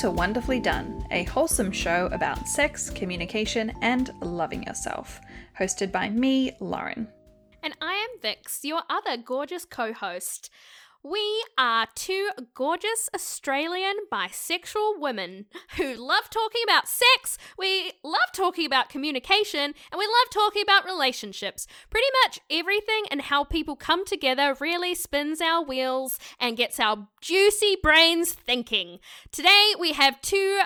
to Wonderfully Done, a wholesome show about sex, communication, and loving yourself. Hosted by me, Lauren. And I am Vix, your other gorgeous co host. We are two gorgeous Australian bisexual women who love talking about sex, we love talking about communication, and we love talking about relationships. Pretty much everything and how people come together really spins our wheels and gets our juicy brains thinking. Today we have two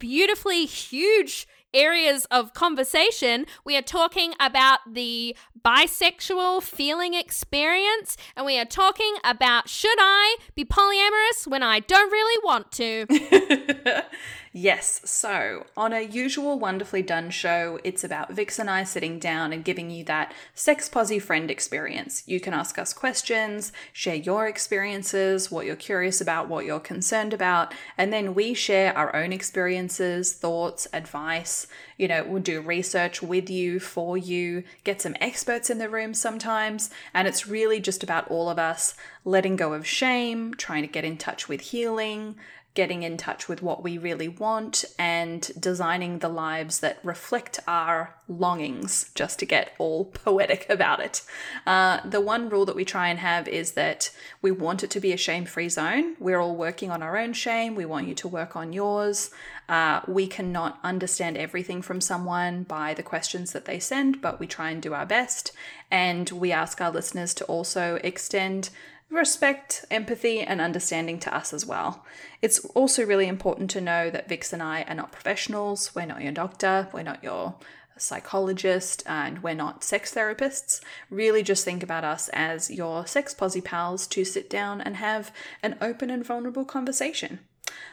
beautifully huge areas of conversation, we are talking about the bisexual feeling experience, and we are talking about should I be polyamorous when I don't really want to? Yes, so on a usual Wonderfully Done show, it's about Vix and I sitting down and giving you that sex posy friend experience. You can ask us questions, share your experiences, what you're curious about, what you're concerned about, and then we share our own experiences, thoughts, advice. You know, we'll do research with you, for you, get some experts in the room sometimes, and it's really just about all of us letting go of shame, trying to get in touch with healing getting in touch with what we really want and designing the lives that reflect our longings, just to get all poetic about it. Uh, the one rule that we try and have is that we want it to be a shame free zone. We're all working on our own shame, we want you to work on yours. Uh, we cannot understand everything from someone by the questions that they send, but we try and do our best. And we ask our listeners to also extend respect, empathy, and understanding to us as well. It's also really important to know that Vix and I are not professionals. We're not your doctor, we're not your psychologist, and we're not sex therapists. Really just think about us as your sex posy pals to sit down and have an open and vulnerable conversation.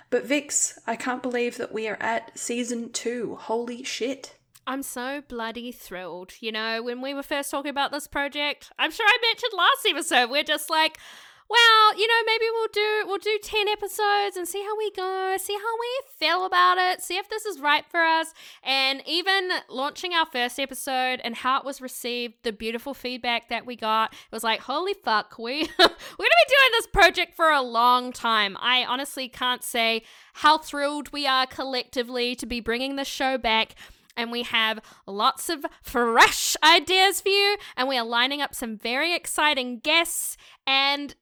But Vix, I can't believe that we are at season two. Holy shit. I'm so bloody thrilled. You know, when we were first talking about this project, I'm sure I mentioned last episode, we're just like, well, you know, maybe we'll do we'll do 10 episodes and see how we go, see how we feel about it, see if this is right for us. And even launching our first episode and how it was received, the beautiful feedback that we got, it was like, holy fuck, we we're to be doing this project for a long time. I honestly can't say how thrilled we are collectively to be bringing the show back and we have lots of fresh ideas for you, and we are lining up some very exciting guests. And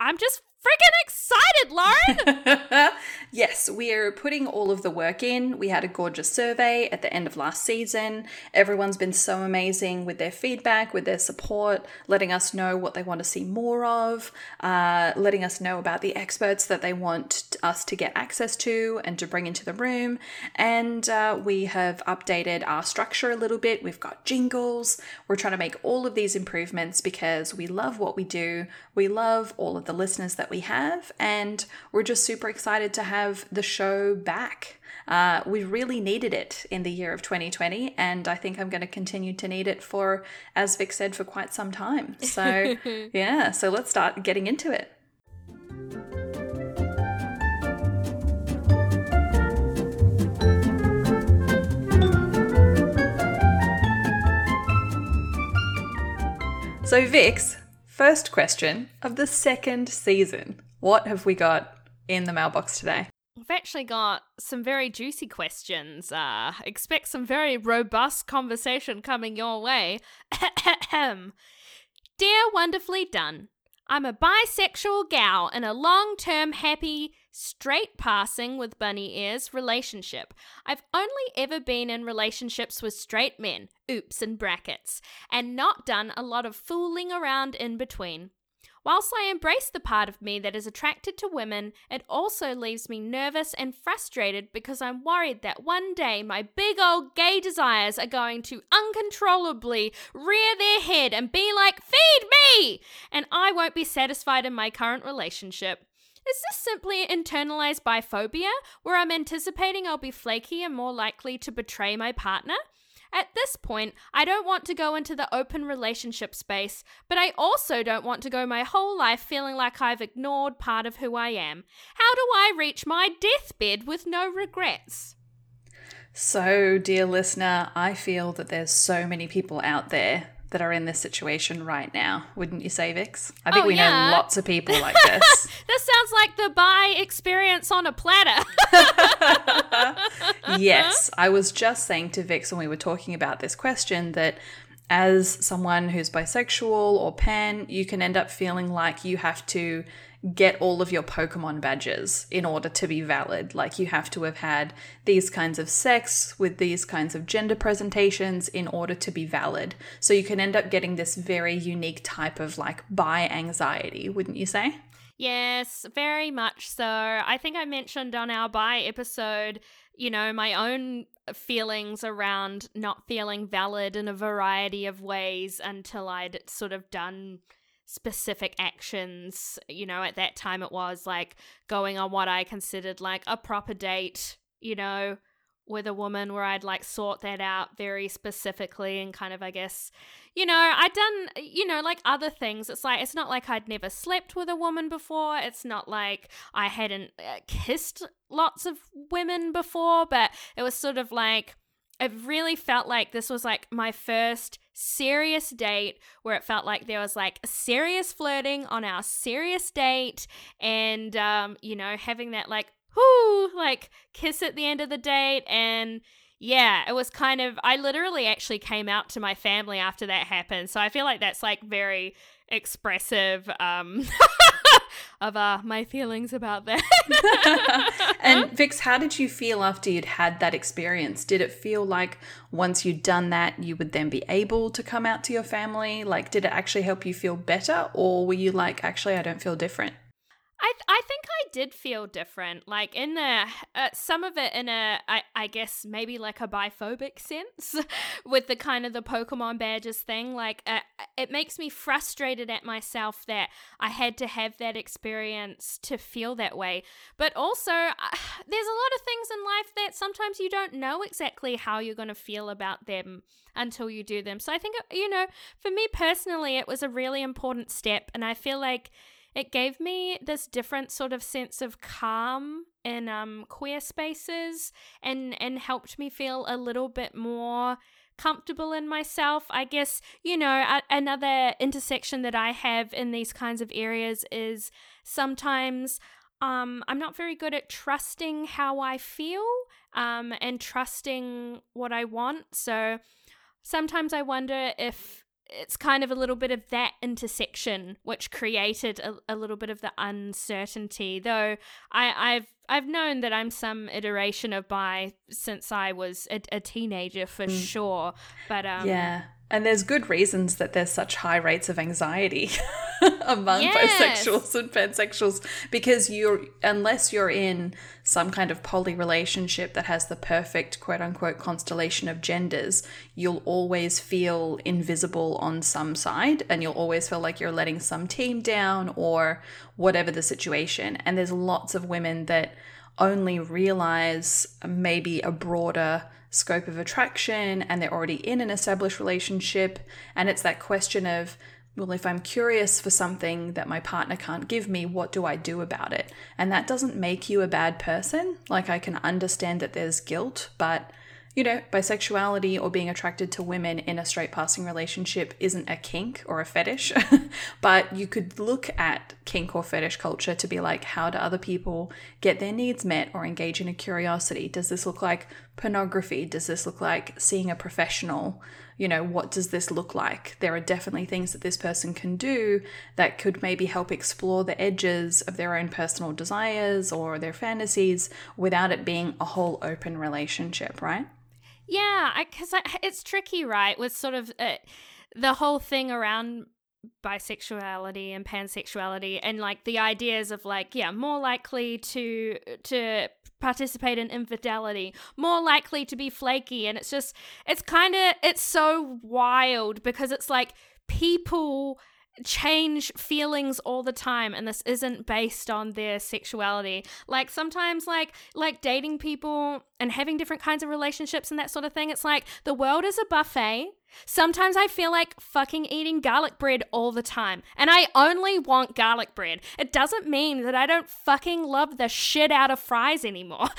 I'm just freaking excited, Lauren. yes, we are putting all of the work in. We had a gorgeous survey at the end of last season. Everyone's been so amazing with their feedback, with their support, letting us know what they want to see more of, uh, letting us know about the experts that they want us to get access to and to bring into the room. And uh, we have updated our structure a little bit. We've got jingles. We're trying to make all of these improvements because we love what we do. We love all of the listeners that we have, and we're just super excited to have the show back. Uh, we really needed it in the year of 2020, and I think I'm going to continue to need it for, as Vix said, for quite some time. So, yeah, so let's start getting into it. So, Vix, First question of the second season. What have we got in the mailbox today? We've actually got some very juicy questions. Uh, expect some very robust conversation coming your way. Dear Wonderfully Done, I'm a bisexual gal in a long term happy, straight passing with bunny ears relationship. I've only ever been in relationships with straight men, oops and brackets, and not done a lot of fooling around in between. Whilst I embrace the part of me that is attracted to women, it also leaves me nervous and frustrated because I'm worried that one day my big old gay desires are going to uncontrollably rear their head and be like, feed me! And I won't be satisfied in my current relationship. Is this simply internalized biphobia, where I'm anticipating I'll be flaky and more likely to betray my partner? At this point, I don't want to go into the open relationship space, but I also don't want to go my whole life feeling like I've ignored part of who I am. How do I reach my deathbed with no regrets? So, dear listener, I feel that there's so many people out there that are in this situation right now, wouldn't you say, Vix? I think Oh, we yeah. know lots of people like this. This sounds like the bi experience on a platter. yes, I was just saying to Vix when we were talking about this question that as someone who's bisexual or pan, you can end up feeling like you have to get all of your Pokemon badges in order to be valid. Like you have to have had these kinds of sex with these kinds of gender presentations in order to be valid. So you can end up getting this very unique type of like bi anxiety, wouldn't you say? Yes, very much so. I think I mentioned on our bi episode, you know, my own feelings around not feeling valid in a variety of ways until I'd sort of done specific actions. You know, at that time it was like going on what I considered like a proper date, you know, with a woman where I'd like sort that out very specifically and kind of, I guess, you know, I'd done, you know, like other things. It's like, it's not like I'd never slept with a woman before. It's not like I hadn't uh, kissed lots of women before, but it was sort of like, it really felt like this was like my first serious date where it felt like there was like serious flirting on our serious date and um you know having that like whoo like kiss at the end of the date. And yeah it was kind of i literally actually came out to my family after that happened. So i feel like that's like very expressive um of uh my feelings about that and Vix, how did you feel after you'd had that experience? Did it feel like once you'd done that, you would then be able to come out to your family? Like, did it actually help you feel better? Or were you like, actually, I don't feel different? I I think I did feel different, like in the uh, some of it in a I I guess maybe like a biphobic sense, with the kind of the Pokemon badges thing. Like uh, it makes me frustrated at myself that I had to have that experience to feel that way. But also, uh, there's a lot of things in life that sometimes you don't know exactly how you're going to feel about them until you do them. So I think uh, you know, for me personally, it was a really important step, and I feel like it gave me this different sort of sense of calm in um, queer spaces and and helped me feel a little bit more comfortable in myself. I guess you know a- another intersection that i have in these kinds of areas is sometimes um, i'm not very good at trusting how i feel um, and trusting what i want. So sometimes i wonder if it's kind of a little bit of that intersection which created a, a little bit of the uncertainty though I, i've i've known that i'm some iteration of bi since i was a, a teenager for sure but um yeah. And there's good reasons that there's such high rates of anxiety among Yes. bisexuals and pansexuals because you're unless you're in some kind of poly relationship that has the perfect quote unquote constellation of genders, you'll always feel invisible on some side and you'll always feel like you're letting some team down or whatever the situation. And there's lots of women that only realize maybe a broader scope of attraction and they're already in an established relationship. And it's that question of, well, if I'm curious for something that my partner can't give me, what do I do about it? And that doesn't make you a bad person. Like, I can understand that there's guilt, but you know, bisexuality or being attracted to women in a straight passing relationship isn't a kink or a fetish, but you could look at kink or fetish culture to be like, how do other people get their needs met or engage in a curiosity? Does this look like pornography? Does this look like seeing a professional? You know, what does this look like? There are definitely things that this person can do that could maybe help explore the edges of their own personal desires or their fantasies without it being a whole open relationship, right? Yeah, because it's tricky, right? With sort of uh, the whole thing around bisexuality and pansexuality, and like the ideas of like, yeah, more likely to to participate in infidelity, more likely to be flaky, and it's just, it's kind of, it's so wild because it's like people change feelings all the time and this isn't based on their sexuality. Like sometimes like like dating people and having different kinds of relationships and that sort of thing it's like the world is a buffet. Sometimes i feel like fucking eating garlic bread all the time and i only want garlic bread. It doesn't mean that i don't fucking love the shit out of fries anymore.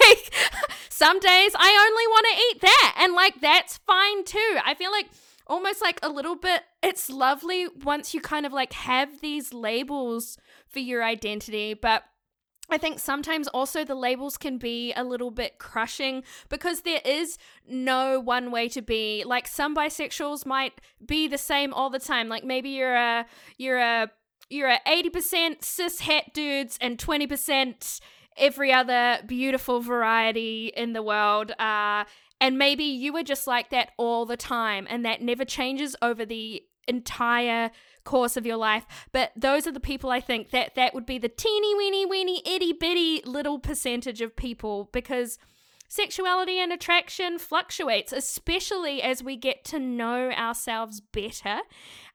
Like some days i only want to eat that and like that's fine too. I feel like almost like a little bit it's lovely once you kind of like have these labels for your identity but I think sometimes also the labels can be a little bit crushing because there is no one way to be. Like some bisexuals might be the same all the time. Like maybe you're a you're a you're a 80% cis het dudes and 20% every other beautiful variety in the world. Uh and maybe you were just like that all the time and that never changes over the entire course of your life. But those are the people I think that that would be the teeny weeny weeny itty bitty little percentage of people because sexuality and attraction fluctuates, especially as we get to know ourselves better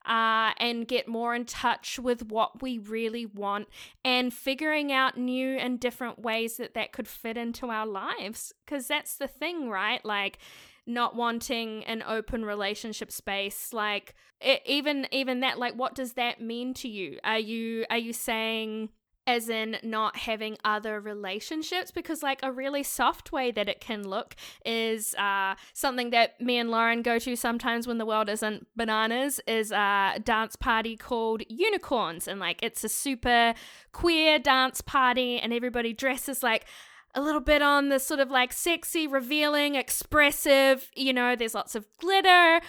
uh, and get more in touch with what we really want and figuring out new and different ways that that could fit into our lives. Because that's the thing, right? Like, not wanting an open relationship space like it, even even that like what does that mean to you are you are you saying as in not having other relationships because like a really soft way that it can look is uh, something that me and lauren go to sometimes when the world isn't bananas is a dance party called unicorns and like it's a super queer dance party and everybody dresses like a little bit on the sort of like sexy, revealing, expressive, you know, there's lots of glitter.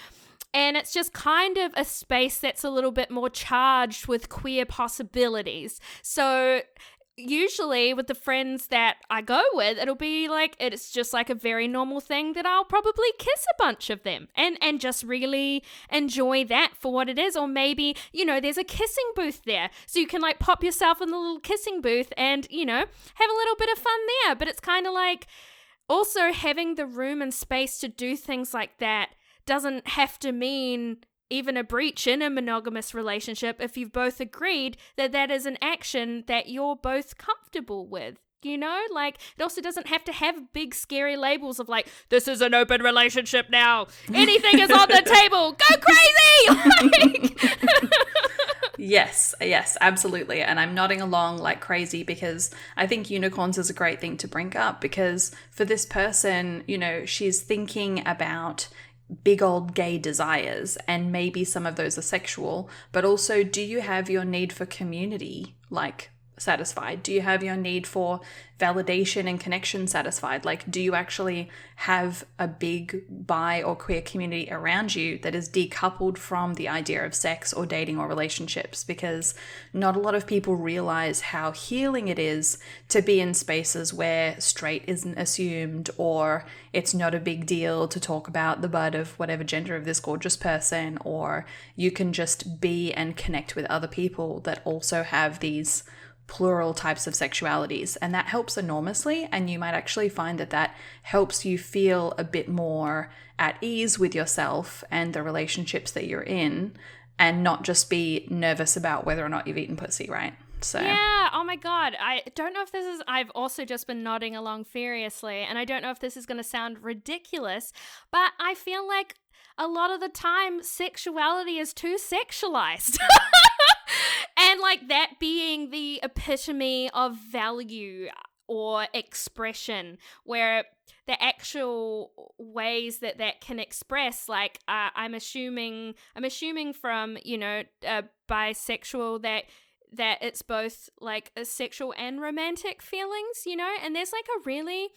And it's just kind of a space that's a little bit more charged with queer possibilities. So usually with the friends that I go with, it'll be like it's just like a very normal thing that I'll probably kiss a bunch of them and and just really enjoy that for what it is. Or maybe, you know, there's a kissing booth there. So you can like pop yourself in the little kissing booth and, you know, have a little bit of fun there. But it's kind of like also having the room and space to do things like that doesn't have to mean even a breach in a monogamous relationship if you've both agreed that that is an action that you're both comfortable with. You know, like it also doesn't have to have big scary labels of like, this is an open relationship now. Anything is on the table. Go crazy. yes, yes, absolutely. And I'm nodding along like crazy because I think unicorns is a great thing to bring up because for this person, you know, she's thinking about big old gay desires, and maybe some of those are sexual, but also do you have your need for community? Like satisfied? Do you have your need for validation and connection satisfied? Like, do you actually have a big bi or queer community around you that is decoupled from the idea of sex or dating or relationships? Because not a lot of people realize how healing it is to be in spaces where straight isn't assumed or it's not a big deal to talk about the bud of whatever gender of this gorgeous person, or you can just be and connect with other people that also have these plural types of sexualities. And that helps enormously. And you might actually find that that helps you feel a bit more at ease with yourself and the relationships that you're in and not just be nervous about whether or not you've eaten pussy, right? So Yeah, oh my god. I don't know if this is I've also just been nodding along furiously and I don't know if this is going to sound ridiculous, but I feel like a lot of the time sexuality is too sexualized. and like that being the epitome of value or expression where the actual ways that that can express like uh, i'm assuming i'm assuming from you know uh, bisexual that that it's both like a sexual and romantic feelings you know? And there's like a really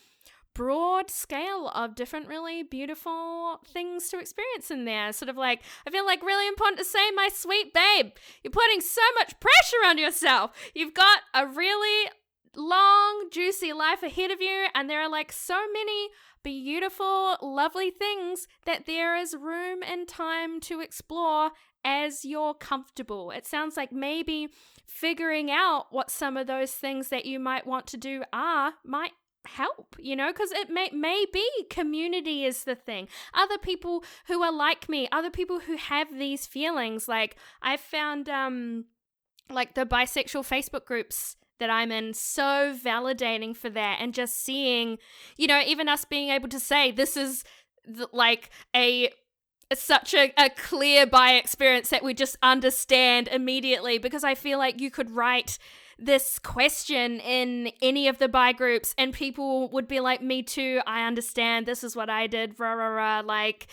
broad scale of different really beautiful things to experience in there. Sort of like, I feel like really important to say, my sweet babe, you're putting so much pressure on yourself. You've got a really long, juicy life ahead of you, and there are like so many beautiful, lovely things that there is room and time to explore as you're comfortable. It sounds like maybe figuring out what some of those things that you might want to do are might help you know because it may may be community is the thing. Other people who are like me other people who have these feelings like i found um like the bisexual facebook groups that i'm in so validating for that and just seeing you know even us being able to say this is th- like a such a, a clear bi experience that we just understand immediately because i feel like you could write this question in any of the bi groups and people would be like me too i understand this is what i did rah rah rah like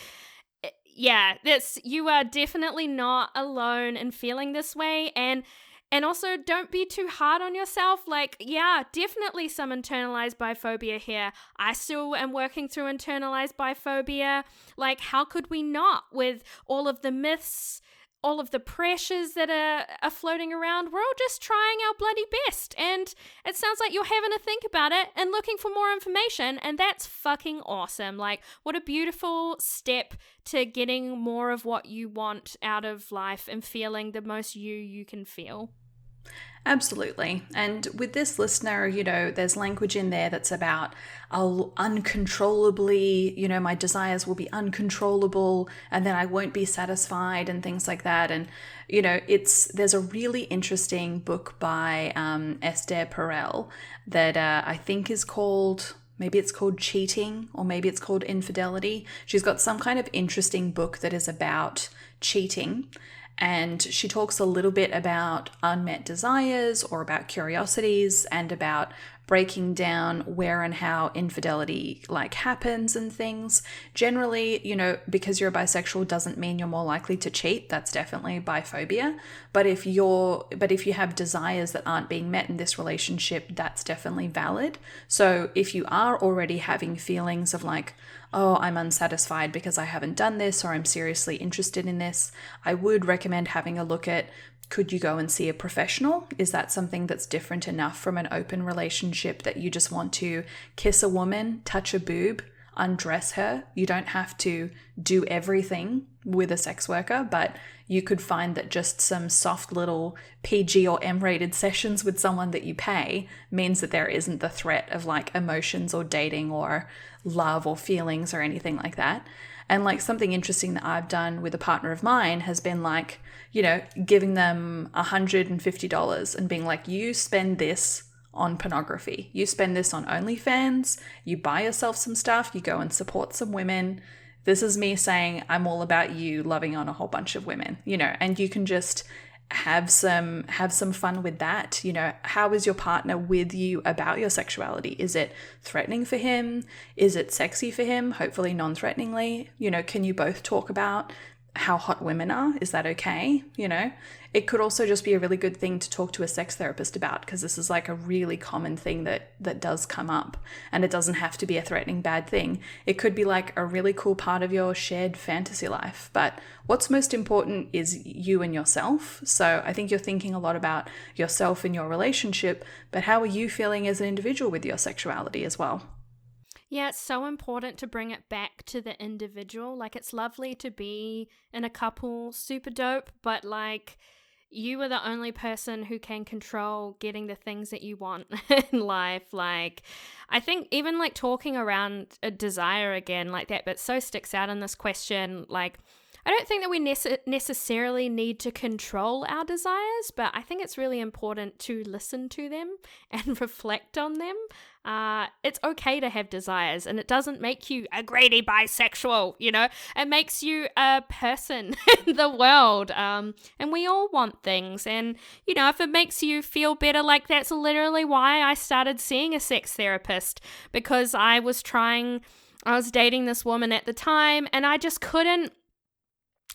eh, yeah, this you are definitely not alone in feeling this way and and also don't be too hard on yourself. Like, yeah, definitely some internalized biphobia here. I still am working through internalized biphobia. Like, how could we not with all of the myths all of the pressures that are, are floating around, we're all just trying our bloody best. And it sounds like you're having to think about it and looking for more information. And that's fucking awesome. Like, what a beautiful step to getting more of what you want out of life and feeling the most you you can feel. Absolutely. And with this listener, you know, there's language in there that's about I'll uncontrollably, you know, my desires will be uncontrollable and then I won't be satisfied and things like that. And, you know, it's there's a really interesting book by um, Esther Perel that uh, I think is called maybe it's called cheating or maybe it's called infidelity. She's got some kind of interesting book that is about cheating and she talks a little bit about unmet desires or about curiosities and about breaking down where and how infidelity like happens and things. Generally, you know, because you're bisexual doesn't mean you're more likely to cheat. That's definitely biphobia. But if you're but if you have desires that aren't being met in this relationship, that's definitely valid. So if you are already having feelings of like, oh, I'm unsatisfied because I haven't done this or I'm seriously interested in this, I would recommend having a look at could you go and see a professional? Is that something that's different enough from an open relationship that you just want to kiss a woman, touch a boob, undress her? You don't have to do everything with a sex worker, but you could find that just some soft little PG or M rated sessions with someone that you pay means that there isn't the threat of like emotions or dating or love or feelings or anything like that. And like something interesting that I've done with a partner of mine has been like, you know, giving them $150 and being like, you spend this on pornography. You spend this on OnlyFans, you buy yourself some stuff, you go and support some women. This is me saying I'm all about you loving on a whole bunch of women, you know, and you can just have some have some fun with that you know? How is your partner with you about your sexuality? Is it threatening for him? Is it sexy for him? Hopefully non-threateningly you know? Can you both talk about how hot women are. Is that okay? You know, it could also just be a really good thing to talk to a sex therapist about because this is like a really common thing that that does come up and it doesn't have to be a threatening bad thing. It could be like a really cool part of your shared fantasy life. But what's most important is you and yourself. So I think you're thinking a lot about yourself and your relationship, but how are you feeling as an individual with your sexuality as well? Yeah, it's so important to bring it back to the individual. Like, it's lovely to be in a couple, super dope, but like, you are the only person who can control getting the things that you want in life. Like, I think even like talking around a desire again, like that, but so sticks out in this question. Like, I don't think that we nece- necessarily need to control our desires, but I think it's really important to listen to them and reflect on them. Uh, it's okay to have desires, and it doesn't make you a greedy bisexual, you know? It makes you a person in the world. Um, and we all want things. And, you know, if it makes you feel better, like that's literally why I started seeing a sex therapist because I was trying. I was dating this woman at the time and I just couldn't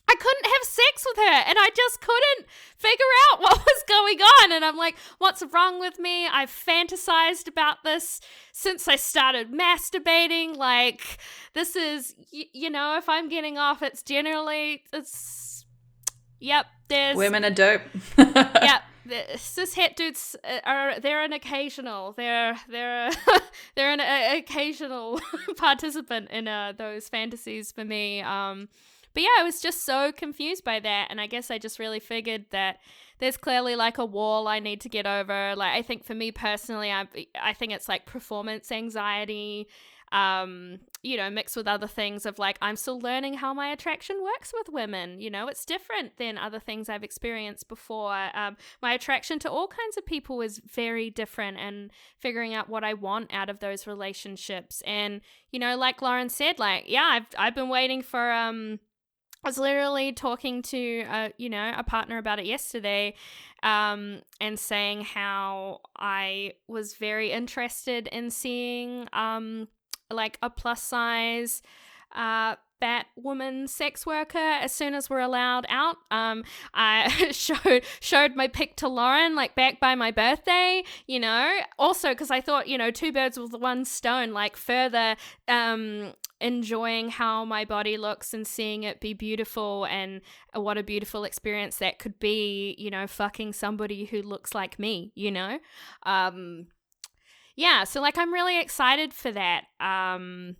I couldn't have sex with her and I just couldn't figure out what was going on. And I'm like, what's wrong with me? I've fantasized about this since I started masturbating. Like, this is, y- you know, if I'm getting off, it's generally, it's, yep, there's. Women are dope. yep. The cis het dudes uh, are they're an occasional they're they're a, they're an uh, occasional participant in uh, those fantasies for me um but yeah, I was just so confused by that. And I guess I just really figured that there's clearly like a wall I need to get over. Like, I think for me personally, I, I think it's like performance anxiety, um, you know, mixed with other things of like, I'm still learning how my attraction works with women. You know, it's different than other things I've experienced before. Um, my attraction to all kinds of people is very different and figuring out what I want out of those relationships. And, you know, like Lauren said, like, yeah, I've, I've been waiting for, um, I was literally talking to a, you know a partner about it yesterday, um, and saying how I was very interested in seeing um, like a plus size uh, that woman sex worker as soon as we're allowed out. Um, I showed showed my pic to Lauren like back by my birthday. You know, also because I thought you know two birds with one stone, like further um enjoying how my body looks and seeing it be beautiful and what a beautiful experience that could be you know fucking somebody who looks like me you know? Um yeah so like i'm really excited for that um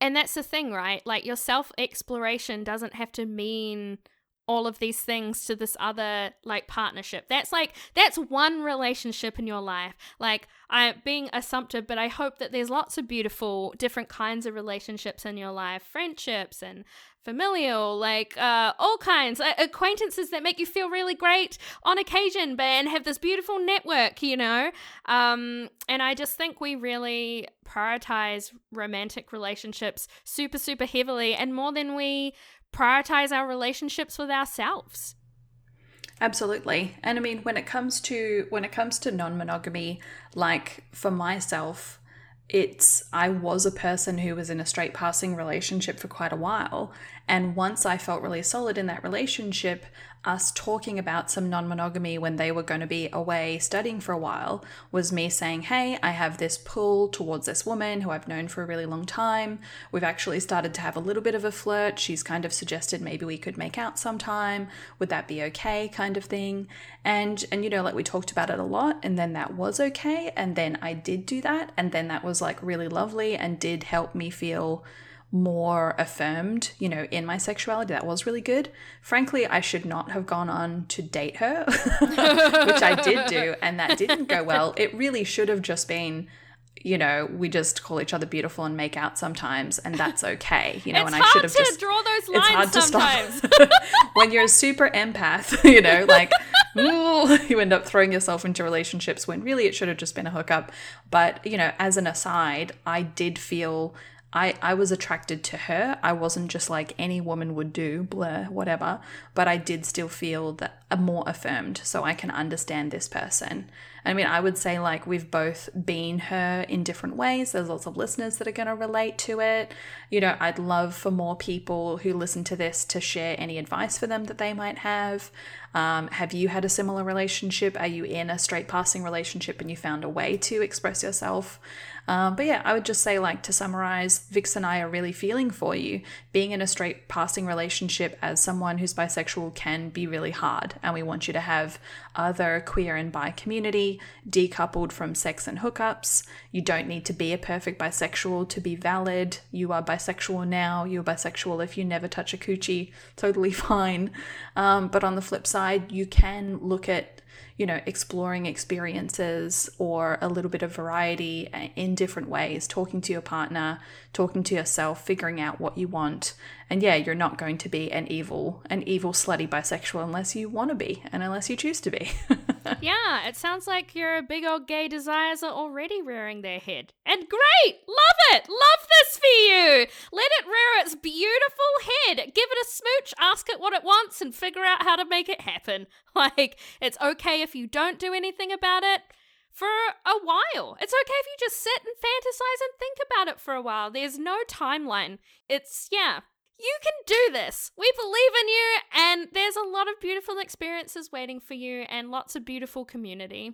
and that's the thing right? Like your self exploration doesn't have to mean all of these things to this other like partnership. That's like that's one relationship in your life. Like I being assumptive, but I hope that there's lots of beautiful different kinds of relationships in your life, friendships and familial, like uh, all kinds, uh, acquaintances that make you feel really great on occasion, but and have this beautiful network, you know. Um, and I just think we really prioritize romantic relationships super, super heavily, and more than we prioritize our relationships with ourselves. Absolutely. And I mean when it comes to when it comes to non-monogamy, like for myself, it's I was a person who was in a straight passing relationship for quite a while. And once I felt really solid in that relationship, us talking about some non monogamy when they were going to be away studying for a while was me saying, Hey, I have this pull towards this woman who I've known for a really long time. We've actually started to have a little bit of a flirt. She's kind of suggested maybe we could make out sometime. Would that be okay? kind of thing. And, and, you know, like we talked about it a lot, and then that was okay. And then I did do that. And then that was like really lovely and did help me feel more affirmed, you know, in my sexuality. That was really good. Frankly, I should not have gone on to date her, which I did do, and that didn't go well. It really should have just been you know, we just call each other beautiful and make out sometimes, and that's okay. You know, it's and I should have just draw those lines it's hard sometimes. to stop when you're a super empath. You know, like you end up throwing yourself into relationships when really it should have just been a hookup. But you know, as an aside, I did feel I, I was attracted to her. I wasn't just like any woman would do, blur, whatever, but I did still feel that uh, more affirmed. So I can understand this person. I mean, I would say like we've both been her in different ways. There's lots of listeners that are going to relate to it. You know, I'd love for more people who listen to this to share any advice for them that they might have. Um, have you had a similar relationship? Are you in a straight passing relationship and you found a way to express yourself? Um, but yeah, I would just say, like, to summarize, Vix and I are really feeling for you. Being in a straight passing relationship as someone who's bisexual can be really hard, and we want you to have other queer and bi community decoupled from sex and hookups. You don't need to be a perfect bisexual to be valid. You are bisexual now, you're bisexual if you never touch a coochie, totally fine. Um, but on the flip side, you can look at you know, exploring experiences or a little bit of variety uh, in different ways, talking to your partner, talking to yourself, figuring out what you want. And yeah, you're not going to be an evil, an evil slutty bisexual unless you want to be and unless you choose to be. yeah, it sounds like your big old gay desires are already rearing their head. And great! Love it! Love this for you! Let it rear its beautiful head. Give it a smooch, ask it what it wants, and figure out how to make it happen. Like, it's okay if you don't do anything about it for a while. It's okay if you just sit and fantasize and think about it for a while. There's no timeline. It's, yeah, you can do this. We believe in you, and there's a lot of beautiful experiences waiting for you and lots of beautiful community.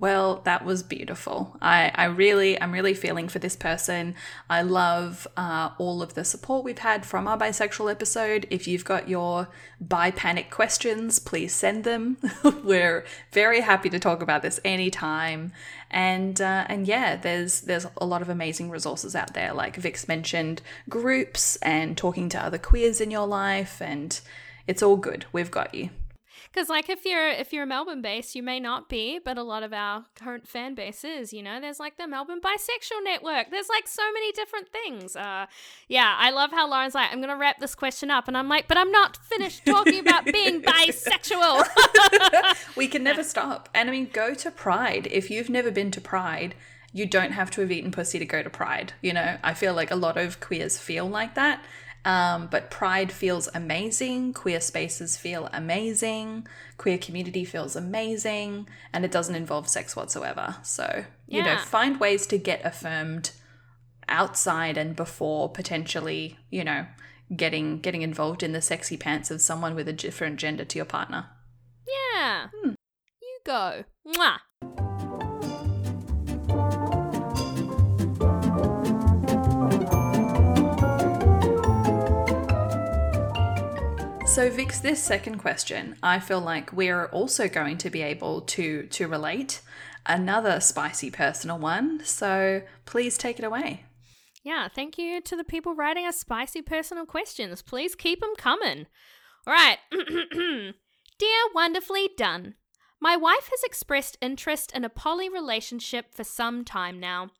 Well, that was beautiful. I, I really, I'm really feeling for this person. I love uh, all of the support we've had from our bisexual episode. If you've got your bi panic questions, please send them. We're very happy to talk about this anytime. And uh, and yeah, there's there's a lot of amazing resources out there. Like Vix mentioned, groups and talking to other queers in your life, and it's all good. We've got you. Because like if you're if you're a Melbourne based, you may not be, but a lot of our current fan base is. You know, there's like the Melbourne Bisexual Network. There's like so many different things. Uh, yeah, I love how Lauren's like, I'm gonna wrap this question up, and I'm like, but I'm not finished talking about being bisexual. we can never stop. And I mean, go to Pride if you've never been to Pride you don't have to have eaten pussy to go to Pride. You know, I feel like a lot of queers feel like that. Um, but Pride feels amazing, queer spaces feel amazing, queer community feels amazing, and it doesn't involve sex whatsoever. So, you know, find ways to get affirmed outside and before potentially, you know, getting getting involved in the sexy pants of someone with a different gender to your partner. Yeah. Hmm. You go. Mwah. So Vix, this second question, I feel like we're also going to be able to to relate. Another spicy personal one. So please take it away. Yeah, thank you to the people writing us spicy personal questions. Please keep them coming. All right. Dear Wonderfully Done, My wife has expressed interest in a poly relationship for some time now.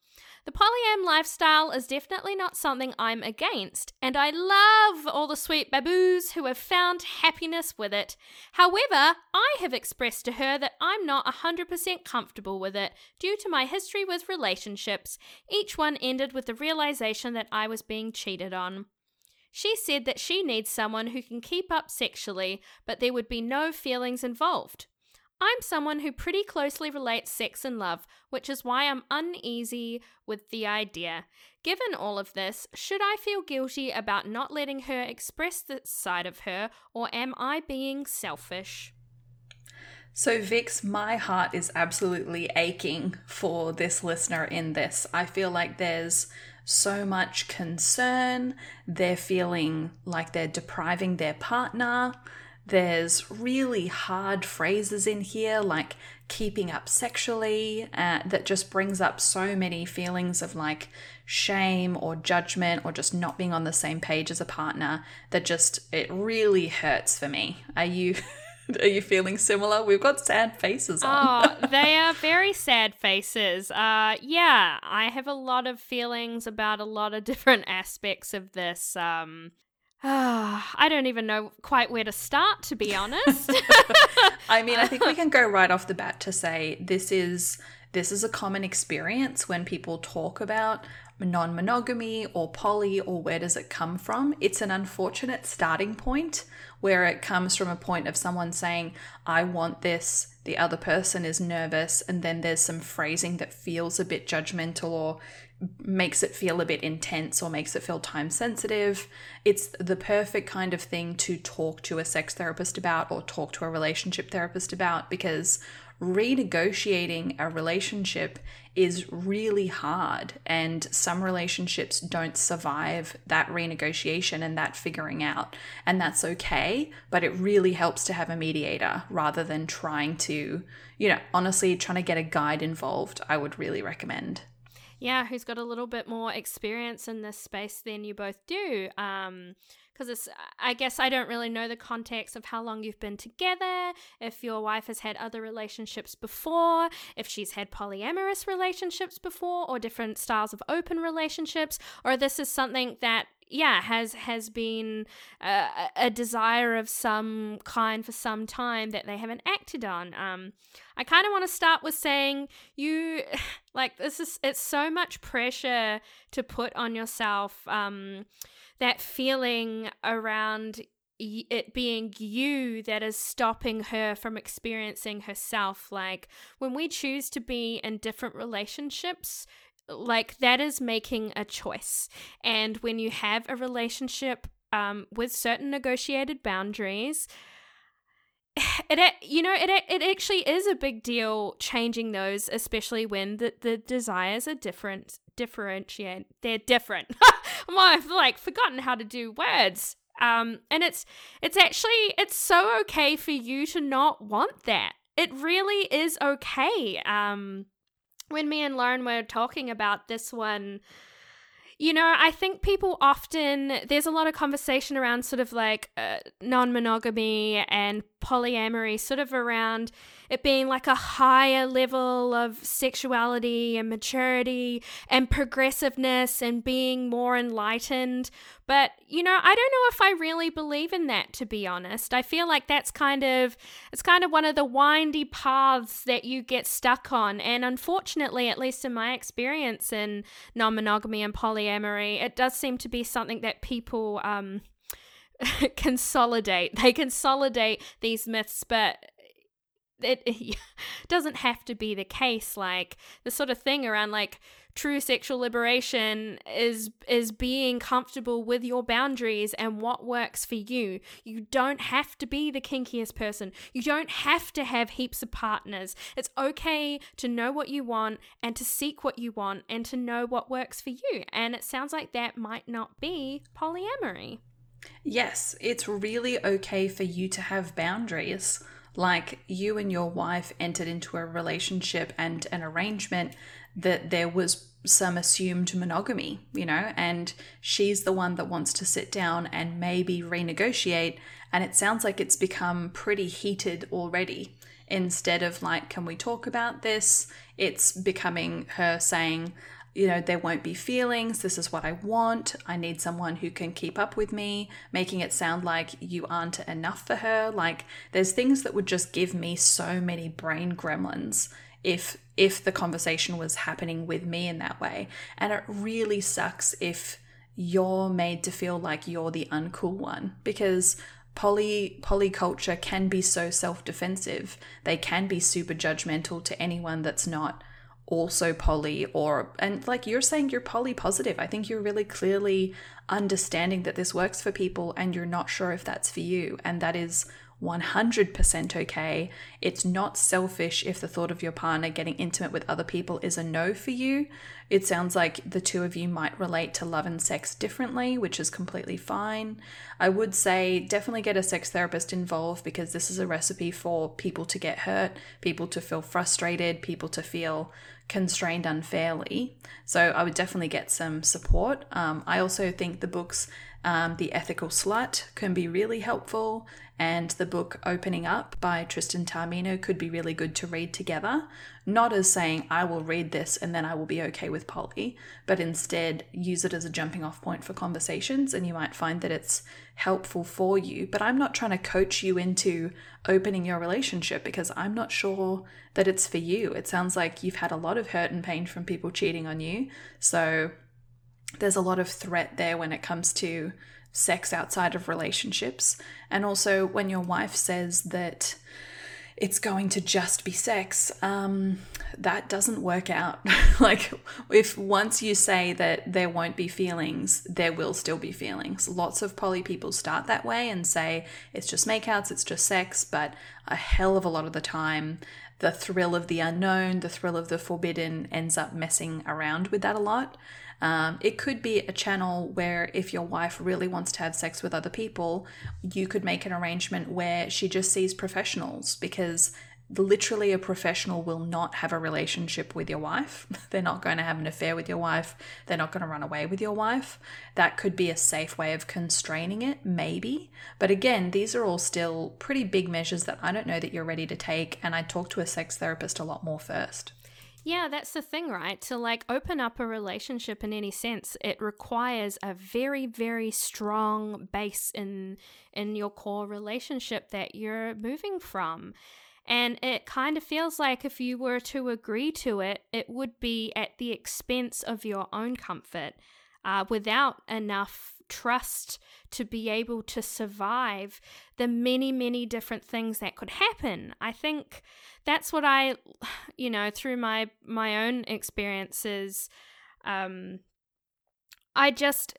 The polyam lifestyle is definitely not something I'm against, and I love all the sweet baboos who have found happiness with it. However, I have expressed to her that I'm not 100% comfortable with it due to my history with relationships. Each one ended with the realization that I was being cheated on. She said that she needs someone who can keep up sexually, but there would be no feelings involved. I'm someone who pretty closely relates sex and love, which is why I'm uneasy with the idea. Given all of this, should I feel guilty about not letting her express this side of her, or am I being selfish? So, Vix, my heart is absolutely aching for this listener in this. I feel like there's so much concern. They're feeling like they're depriving their partner. There's really hard phrases in here like keeping up sexually uh, that just brings up so many feelings of like shame or judgment or just not being on the same page as a partner that just it really hurts for me. Are you Are you feeling similar? We've got sad faces on. oh, they are very sad faces. Uh, yeah, I have a lot of feelings about a lot of different aspects of this. Um, Ah, I don't even know quite where to start, to be honest. I mean, I think we can go right off the bat to say this is this is a common experience when people talk about non-monogamy or poly or where does it come from. It's an unfortunate starting point where it comes from a point of someone saying, "I want this." The other person is nervous, and then there's some phrasing that feels a bit judgmental or makes it feel a bit intense or makes it feel time sensitive. It's the perfect kind of thing to talk to a sex therapist about or talk to a relationship therapist about because renegotiating a relationship is really hard and some relationships don't survive that renegotiation and that figuring out and that's okay but it really helps to have a mediator rather than trying to you know honestly trying to get a guide involved i would really recommend yeah, who's got a little bit more experience in this space than you both do. Um, because it's i guess i don't really know the context of how long you've been together if your wife has had other relationships before if she's had polyamorous relationships before or different styles of open relationships or this is something that yeah has has been a, a desire of some kind for some time that they haven't acted on um i kind of want to start with saying you like this is it's so much pressure to put on yourself um that feeling around it being you that is stopping her from experiencing herself. Like when we choose to be in different relationships, like that is making a choice. And when you have a relationship um, with certain negotiated boundaries, it you know it it actually is a big deal changing those especially when the, the desires are different differentiate they're different. I've like forgotten how to do words. Um and it's it's actually it's so okay for you to not want that. It really is okay. Um when me and Lauren were talking about this one, you know, I think people often, there's a lot of conversation around sort of like uh, non monogamy and polyamory, sort of around it being like a higher level of sexuality and maturity and progressiveness and being more enlightened. But, you know, I don't know if I really believe in that, to be honest. I feel like that's kind of, it's kind of one of the windy paths that you get stuck on. And unfortunately, at least in my experience in non monogamy and polyamory, it does seem to be something that people, um, consolidate. They consolidate these myths, but it, doesn't have to be the case. Like the sort of thing around like true sexual liberation is is being comfortable with your boundaries and what works for you. You don't have to be the kinkiest person. You don't have to have heaps of partners. It's okay to know what you want and to seek what you want and to know what works for you. And it sounds like that might not be polyamory. Yes, it's really okay for you to have boundaries. Like you and your wife entered into a relationship and an arrangement that there was some assumed monogamy, you know, and she's the one that wants to sit down and maybe renegotiate. And it sounds like it's become pretty heated already. Instead of like, can we talk about this? It's becoming her saying, you know, there won't be feelings. This is what I want. I need someone who can keep up with me, making it sound like you aren't enough for her. Like there's things that would just give me so many brain gremlins if if the conversation was happening with me in that way. And it really sucks if you're made to feel like you're the uncool one because poly polyculture can be so self-defensive. They can be super judgmental to anyone that's not also poly or and like you're saying you're poly positive i think you're really clearly understanding that this works for people and you're not sure if that's for you and that is 100% okay. It's not selfish if the thought of your partner getting intimate with other people is a no for you. It sounds like the two of you might relate to love and sex differently, which is completely fine. I would say definitely get a sex therapist involved because this is a recipe for people to get hurt, people to feel frustrated, people to feel constrained unfairly. So I would definitely get some support. Um, I also think the books um, The Ethical Slut can be really helpful, and the book Opening Up by Tristan Taormino could be really good to read together. Not as saying, I will read this and then I will be okay with poly, but instead use it as a jumping off point for conversations, and you might find that it's helpful for you. But I'm not trying to coach you into opening your relationship because I'm not sure that it's for you. It sounds like you've had a lot of hurt and pain from people cheating on you. So there's a lot of threat there when it comes to sex outside of relationships. And also, when your wife says that it's going to just be sex, um, that doesn't work out. like, if once you say that there won't be feelings, there will still be feelings. Lots of poly people start that way and say it's just makeouts, it's just sex, but a hell of a lot of the time, the thrill of the unknown, the thrill of the forbidden ends up messing around with that a lot. Um, it could be a channel where if your wife really wants to have sex with other people, you could make an arrangement where she just sees professionals because literally a professional will not have a relationship with your wife. They're not going to have an affair with your wife. They're not going to run away with your wife. That could be a safe way of constraining it, maybe. But again, these are all still pretty big measures that I don't know that you're ready to take. And I'd talk to a sex therapist a lot more first. Yeah, that's the thing, right? To like open up a relationship in any sense, it requires a very, very strong base in in your core relationship that you're moving from. And it kind of feels like if you were to agree to it, it would be at the expense of your own comfort uh, without enough trust to be able to survive the many, many different things that could happen. I think that's what I, you know, through my my own experiences, um, I just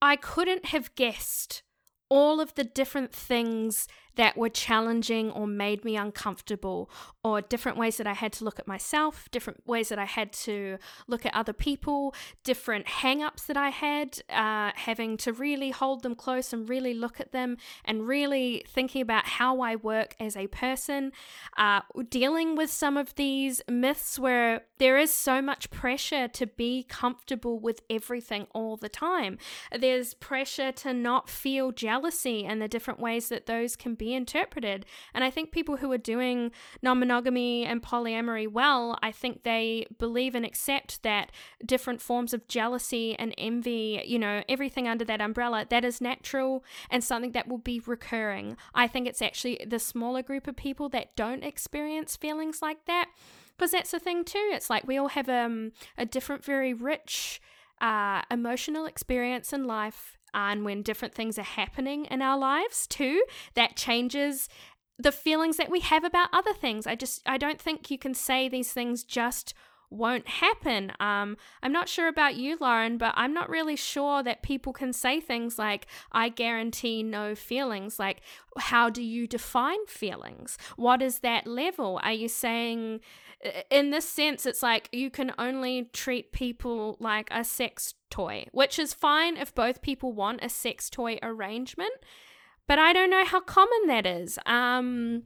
I couldn't have guessed all of the different things that were challenging or made me uncomfortable, or different ways that I had to look at myself, different ways that I had to look at other people, different hang ups that I had, uh, having to really hold them close and really look at them and really thinking about how I work as a person, uh, dealing with some of these myths where there is so much pressure to be comfortable with everything all the time. There's pressure to not feel jealousy and the different ways that those can be be interpreted. And I think people who are doing non monogamy and polyamory well, I think they believe and accept that different forms of jealousy and envy, you know, everything under that umbrella, that is natural and something that will be recurring. I think it's actually the smaller group of people that don't experience feelings like that. Because that's the thing too. It's like we all have um, a different, very rich uh, emotional experience in life and when different things are happening in our lives too, that changes the feelings that we have about other things. I just I don't think you can say these things just won't happen. Um, I'm not sure about you, Lauren, but I'm not really sure that people can say things like, I guarantee no feelings. Like, how do you define feelings? What is that level? Are you saying, in this sense, it's like you can only treat people like a sex toy, which is fine if both people want a sex toy arrangement, but I don't know how common that is. Um,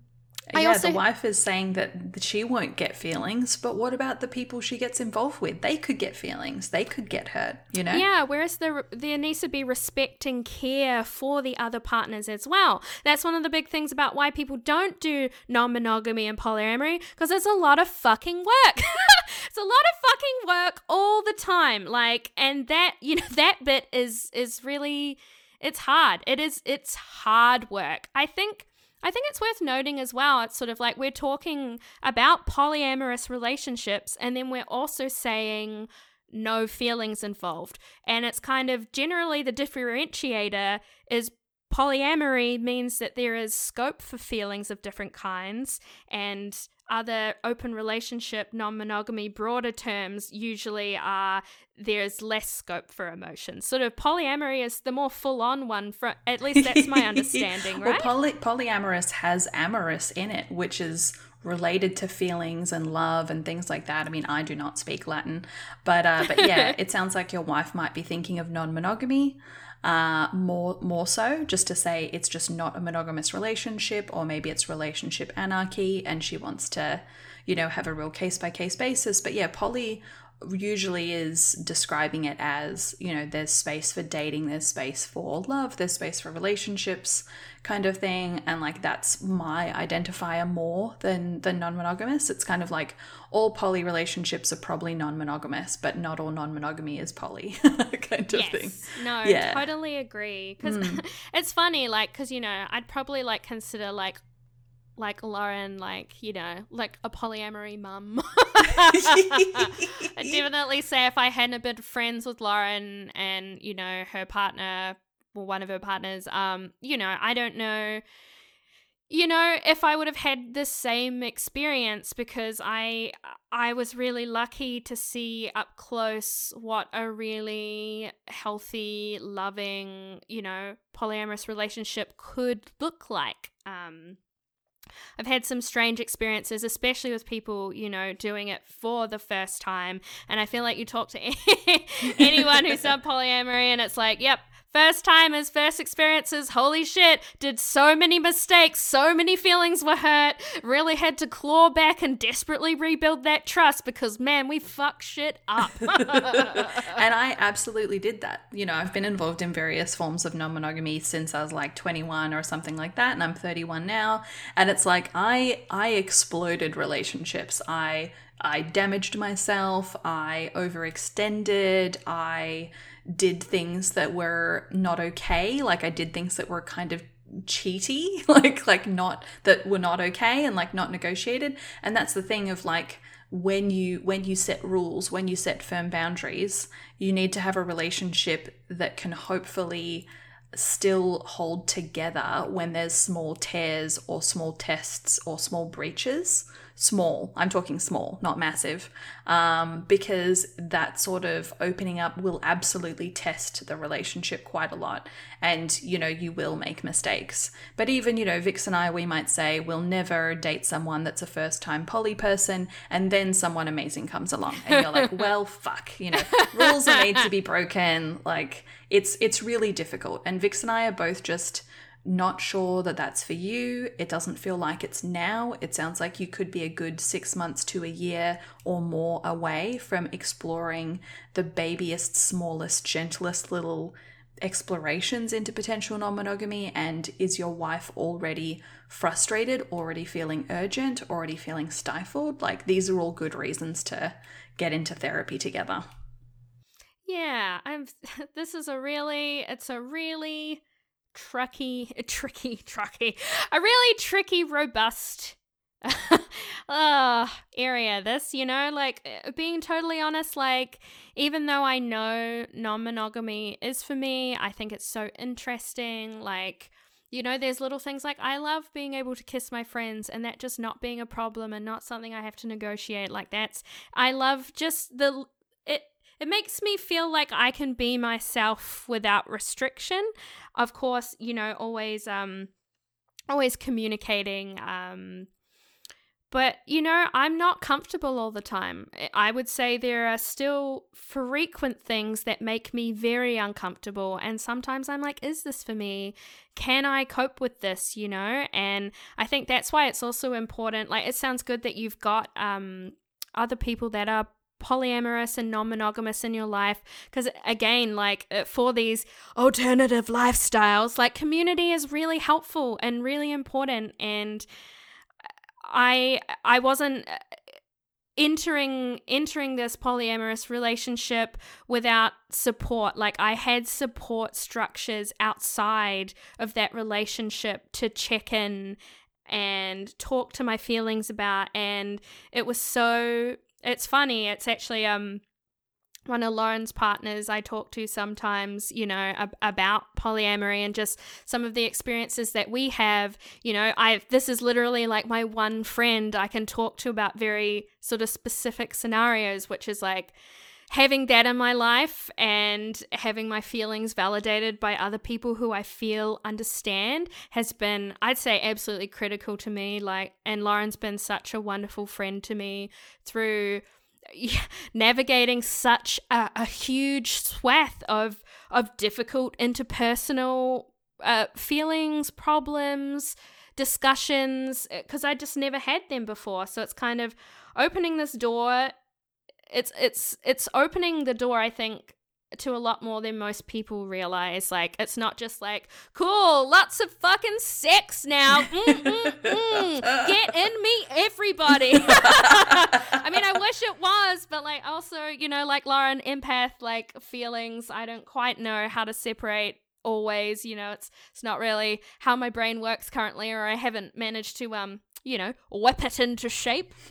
I yeah, also... the wife is saying that she won't get feelings, but what about the people she gets involved with? They could get feelings. They could get hurt, you know? Yeah, whereas there, there needs to be respect and care for the other partners as well. That's one of the big things about why people don't do non monogamy and polyamory, because it's a lot of fucking work. it's a lot of fucking work all the time. Like, and that, you know, that bit is, is really, it's hard. It is, it's hard work. I think I think it's worth noting as well. It's sort of like we're talking about polyamorous relationships, and then we're also saying no feelings involved. And it's kind of generally the differentiator is polyamory means that there is scope for feelings of different kinds, and other open relationship, non monogamy, broader terms usually are there's less scope for emotions. Sort of polyamory is the more full on one, for at least that's my understanding, right? Well, poly- polyamorous has amorous in it, which is related to feelings and love and things like that. I mean, I do not speak Latin, but uh, but yeah, it sounds like your wife might be thinking of non monogamy uh, more more so just to say it's just not a monogamous relationship or maybe it's relationship anarchy and she wants to you know have a real case by case basis. But yeah poly usually is describing it as you know there's space for dating there's space for love there's space for relationships kind of thing and like that's my identifier more than than non-monogamous it's kind of like all poly relationships are probably non-monogamous but not all non-monogamy is poly kind of yes. thing no yeah. totally agree because mm. it's funny like because you know i'd probably like consider like like Lauren, like, you know, like a polyamory mum. I definitely say if I hadn't been friends with Lauren and, you know, her partner or one of her partners, um, you know, I don't know you know if i would have had the same experience because i i was really lucky to see up close what a really healthy loving you know polyamorous relationship could look like um I've had some strange experiences, especially with people, you know, doing it for the first time. And I feel like you talk to anyone who's done polyamory, and it's like, yep, First timers, first experiences, holy shit, did so many mistakes, so many feelings were hurt, really had to claw back and desperately rebuild that trust because, man, we fuck shit up. and I absolutely did that. You know, I've been involved in various forms of non monogamy since I was like 21 or something like that, and I'm 31 now. And it's like I I exploded relationships. I I damaged myself, I overextended, I did things that were not okay. Like I did things that were kind of cheaty, like like not that were not okay and like not negotiated. And that's the thing of like when you when you set rules, when you set firm boundaries, you need to have a relationship that can hopefully still hold together when there's small tears or small tests or small breaches small. I'm talking small, not massive, um, because that sort of opening up will absolutely test the relationship quite a lot. And, you know, you will make mistakes. But even, you know, Vix and I, we might say we'll never date someone that's a first time poly person, and then someone amazing comes along. And you're like, well, fuck, you know, rules are made to be broken. Like, it's it's really difficult. And Vix and I are both just not sure that that's for you. It doesn't feel like it's now. It sounds like you could be a good six months to a year or more away from exploring the babyest, smallest, gentlest little explorations into potential non monogamy. And is your wife already frustrated, already feeling urgent, already feeling stifled? Like, these are all good reasons to get into therapy together. Yeah, I'm. This is a really, it's a really tricky, tricky, tricky, a really tricky, robust uh, area. This, you know, like uh, being totally honest, like even though I know non monogamy is for me, I think it's so interesting. Like, you know, there's little things like I love being able to kiss my friends and that just not being a problem and not something I have to negotiate. Like that's I love just the it it makes me feel like I can be myself without restriction. Of course, you know, always um always communicating um but, you know, I'm not comfortable all the time. I would say there are still frequent things that make me very uncomfortable. And sometimes I'm like, is this for me? Can I cope with this, you know? And I think that's why it's also important. Like, it sounds good that you've got um, other people that are polyamorous and non-monogamous in your life. Because again like uh, for these alternative lifestyles like community is really helpful and really important. And I I wasn't uh, entering entering this polyamorous relationship without support. Like i had support structures outside of that relationship to check in and talk to my feelings about and it was so it's funny it's actually um one of Lauren's partners I talk to sometimes, you know, ab- about polyamory and just some of the experiences that we have. You know, I this is literally like my one friend I can talk to about very sort of specific scenarios, which is like having that in my life and having my feelings validated by other people who I feel understand has been, I'd say, absolutely critical to me. Like, and Lauren's been such a wonderful friend to me through navigating such a, a, huge swath of of difficult interpersonal uh, feelings, problems, discussions, because I just never had them before. So it's kind of opening this door. It's it's it's opening the door. I think to a lot more than most people realize. Like, it's not just like, cool, lots of fucking sex now. Mm, mm, mm. Get in me, everybody. I mean, I wish it was, but like, also, you know, like Lauren, empath, like feelings, I don't quite know how to separate always you know it's it's not really how my brain works currently or i haven't managed to um you know whip it into shape.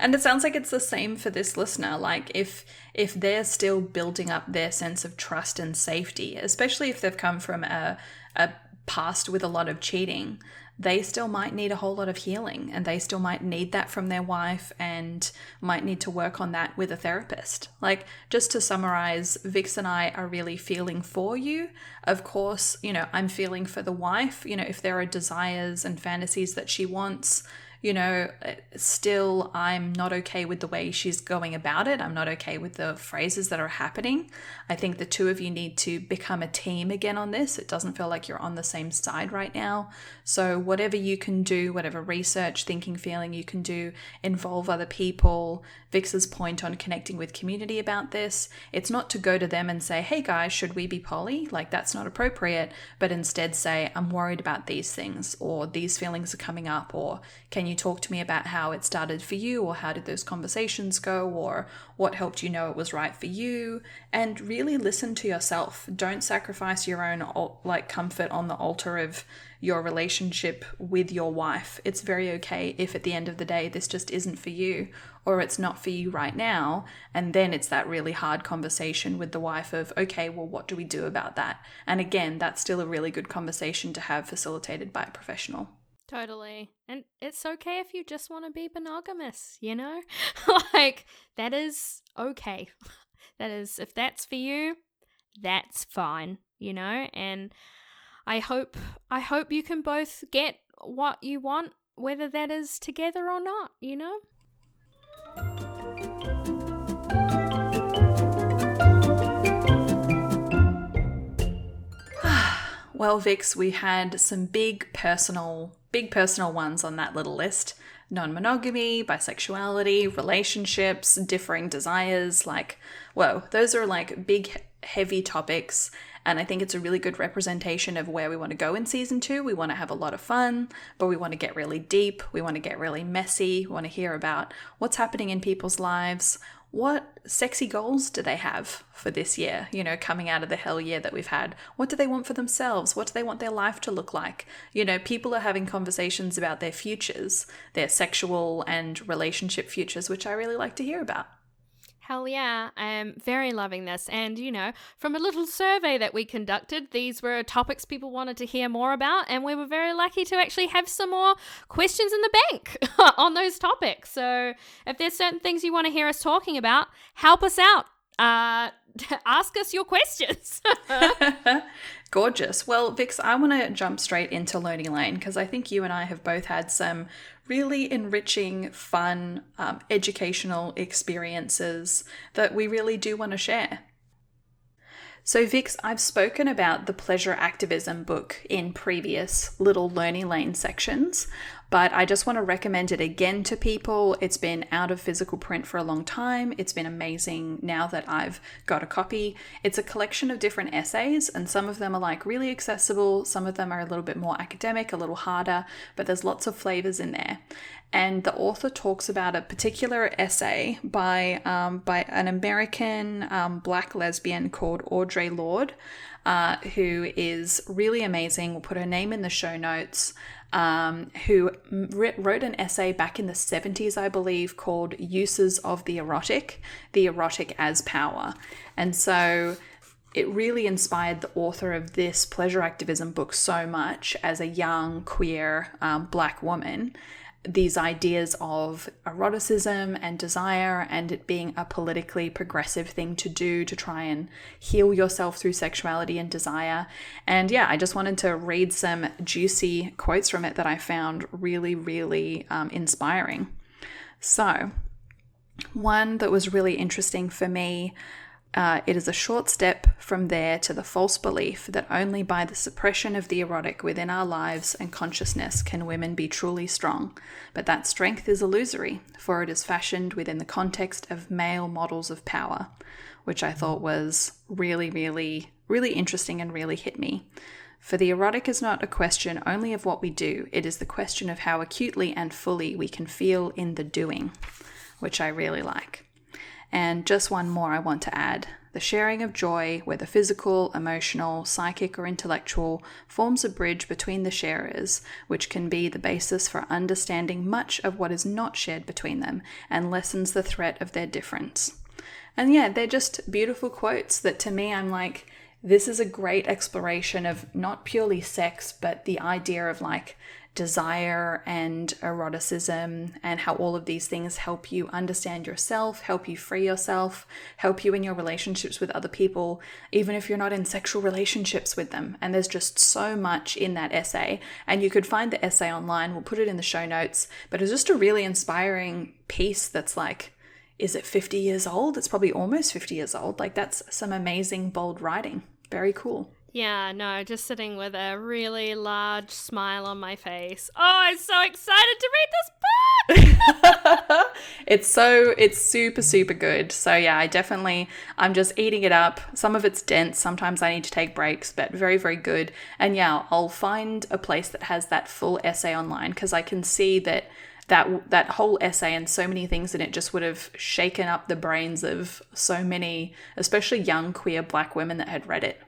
And it sounds like it's the same for this listener like if if they're still building up their sense of trust and safety especially if they've come from a a past with a lot of cheating they still might need a whole lot of healing and they still might need that from their wife and might need to work on that with a therapist. Like, just to summarize, Vix and I are really feeling for you. Of course, you know, I'm feeling for the wife. You know, if there are desires and fantasies that she wants, you know, uh, still I'm not okay with the way she's going about it. I'm not okay with the phrases that are happening. I think the two of you need to become a team again on this. It doesn't feel like you're on the same side right now. So, whatever you can do, whatever research, thinking, feeling you can do, involve other people. Vix's point on connecting with community about this, it's not to go to them and say, hey guys, should we be poly? Like, that's not appropriate, but instead say, I'm worried about these things, or these feelings are coming up, or can you talk to me about how it started for you, or how did those conversations go, or what helped you know it was right for you? And really listen to yourself. Don't sacrifice your own like comfort on the altar of your relationship with your wife. It's very okay if at the end of the day this just isn't for you or it's not for you right now. And then it's that really hard conversation with the wife of, okay, well, what do we do about that? And again, that's still a really good conversation to have facilitated by a professional. Totally. And it's okay if you just want to be monogamous, you know? like, that is okay. that is, if that's for you, that's fine, you know? And I hope I hope you can both get what you want whether that is together or not, you know? well, Vix, we had some big personal, big personal ones on that little list non monogamy, bisexuality, relationships, differing desires. Like, whoa, those are like big, heavy topics. And I think it's a really good representation of where we want to go in season two. We want to have a lot of fun, but we want to get really deep. We want to get really messy. We want to hear about what's happening in people's lives. What sexy goals do they have for this year? You know, coming out of the hell year that we've had. What do they want for themselves? What do they want their life to look like? You know, people are having conversations about their futures, their sexual and relationship futures, which I really like to hear about. Hell yeah, I'm very loving this. And, you know, from a little survey that we conducted, these were topics people wanted to hear more about. And we were very lucky to actually have some more questions in the bank on those topics. So if there's certain things you want to hear us talking about, help us out. Uh, ask us your questions. Gorgeous. Well, Vix, I want to jump straight into Learning Lane because I think you and I have both had some really enriching, fun, um, educational experiences that we really do want to share. So, Vix, I've spoken about the pleasure activism book in previous little Learning Lane sections but I just want to recommend it again to people. It's been out of physical print for a long time. It's been amazing now that I've got a copy. It's a collection of different essays, and some of them are like really accessible, some of them are a little bit more academic, a little harder, but there's lots of flavors in there. And the author talks about a particular essay by um, by an American um, black lesbian called Audre Lorde, uh, who is really amazing. We'll put her name in the show notes um, who wrote an essay back in the 70s, I believe, called Uses of the Erotic, the Erotic as Power. And so it really inspired the author of this pleasure activism book so much as a young, queer, um, black woman these ideas of eroticism and desire and it being a politically progressive thing to do to try and heal yourself through sexuality and desire. And yeah, I just wanted to read some juicy quotes from it that I found really, really um, inspiring. So, one that was really interesting for me uh, it is a short step from there to the false belief that only by the suppression of the erotic within our lives and consciousness can women be truly strong. But that strength is illusory, for it is fashioned within the context of male models of power, which I thought was really, really, really interesting and really hit me. For the erotic is not a question only of what we do, it is the question of how acutely and fully we can feel in the doing, which I really like. And just one more I want to add. The sharing of joy, whether physical, emotional, psychic, or intellectual, forms a bridge between the sharers, which can be the basis for understanding much of what is not shared between them and lessens the threat of their difference. And yeah, they're just beautiful quotes that to me I'm like, this is a great exploration of not purely sex, but the idea of like desire and eroticism, and how all of these things help you understand yourself, help you free yourself, help you in your relationships with other people, even if you're not in sexual relationships with them. And there's just so much in that essay. And you could find the essay online, we'll put it in the show notes. But it's just a really inspiring piece that's like, is it 50 years old? It's probably almost 50 years old. Like, that's some amazing, bold writing. Very cool. Yeah, no, just sitting with a really large smile on my face. Oh, I'm so excited to read this book! it's so, it's super, super good. So, yeah, I definitely, I'm just eating it up. Some of it's dense. Sometimes I need to take breaks, but very, very good. And yeah, I'll find a place that has that full essay online because I can see that that that whole essay and so many things in it just would have shaken up the brains of so many especially young queer black women that had read it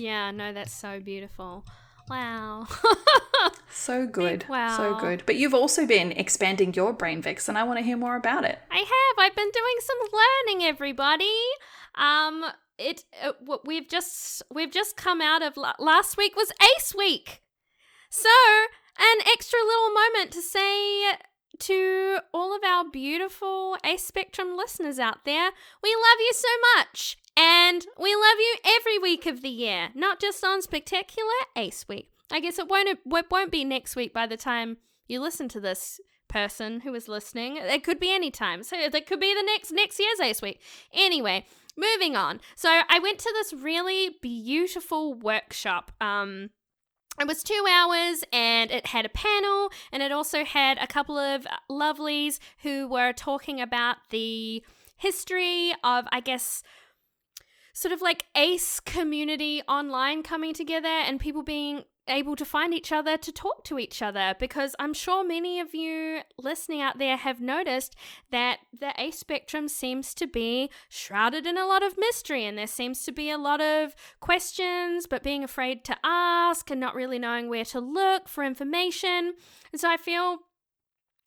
yeah, no, that's so beautiful. Wow. so good. Wow. So good. But you've also been expanding your brain Vix and I want to hear more about it. I have. I've been doing some learning everybody. Um it uh, we've just we've just come out of last week was Ace week. So, an extra little moment to say to all of our beautiful Ace Spectrum listeners out there, we love you so much. And we love you every week of the year, not just on Spectacular Ace Week. I guess it won't it won't be next week by the time you listen to this person who is listening. It could be any time. So it could be the next next year's Ace Week. Anyway, moving on. So I went to this really beautiful workshop. Um it was two hours and it had a panel and it also had a couple of lovelies who were talking about the history of, I guess, sort of like ace community online coming together and people being able to find each other to talk to each other because I'm sure many of you listening out there have noticed that the ace spectrum seems to be shrouded in a lot of mystery and there seems to be a lot of questions but being afraid to ask and not really knowing where to look for information. And so I feel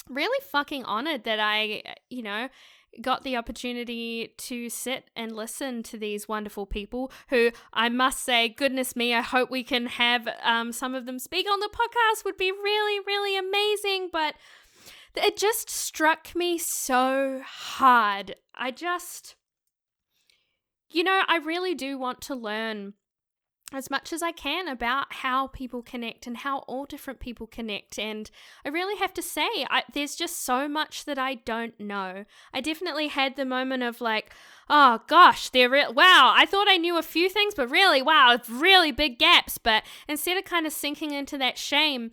really fucking honored that I, you know, got the opportunity to sit and listen to these wonderful people who I must say, goodness me, I hope we can have um, some of them speak on the podcast, would be really, really amazing. But it just struck me so hard. I just, you know, I really do want to learn as much as I can about how people connect and how all different people connect. And I really have to say, I, there's just so much that I don't know. I definitely had the moment of like, oh gosh, they're re- wow, I thought I knew a few things, but really, wow, really big gaps. But instead of kind of sinking into that shame,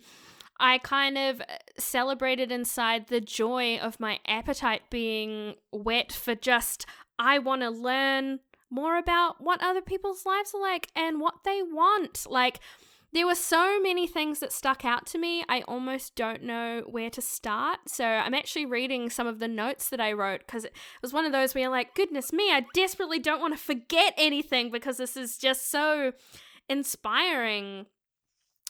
I kind of uh, celebrated inside the joy of my appetite being whet for just, I want to learn more about what other people's lives are like and what they want. Like, there were so many things that stuck out to me. I almost don't know where to start. So I'm actually reading some of the notes that I wrote because it was one of those where like, goodness me, I desperately don't want to forget anything because this is just so inspiring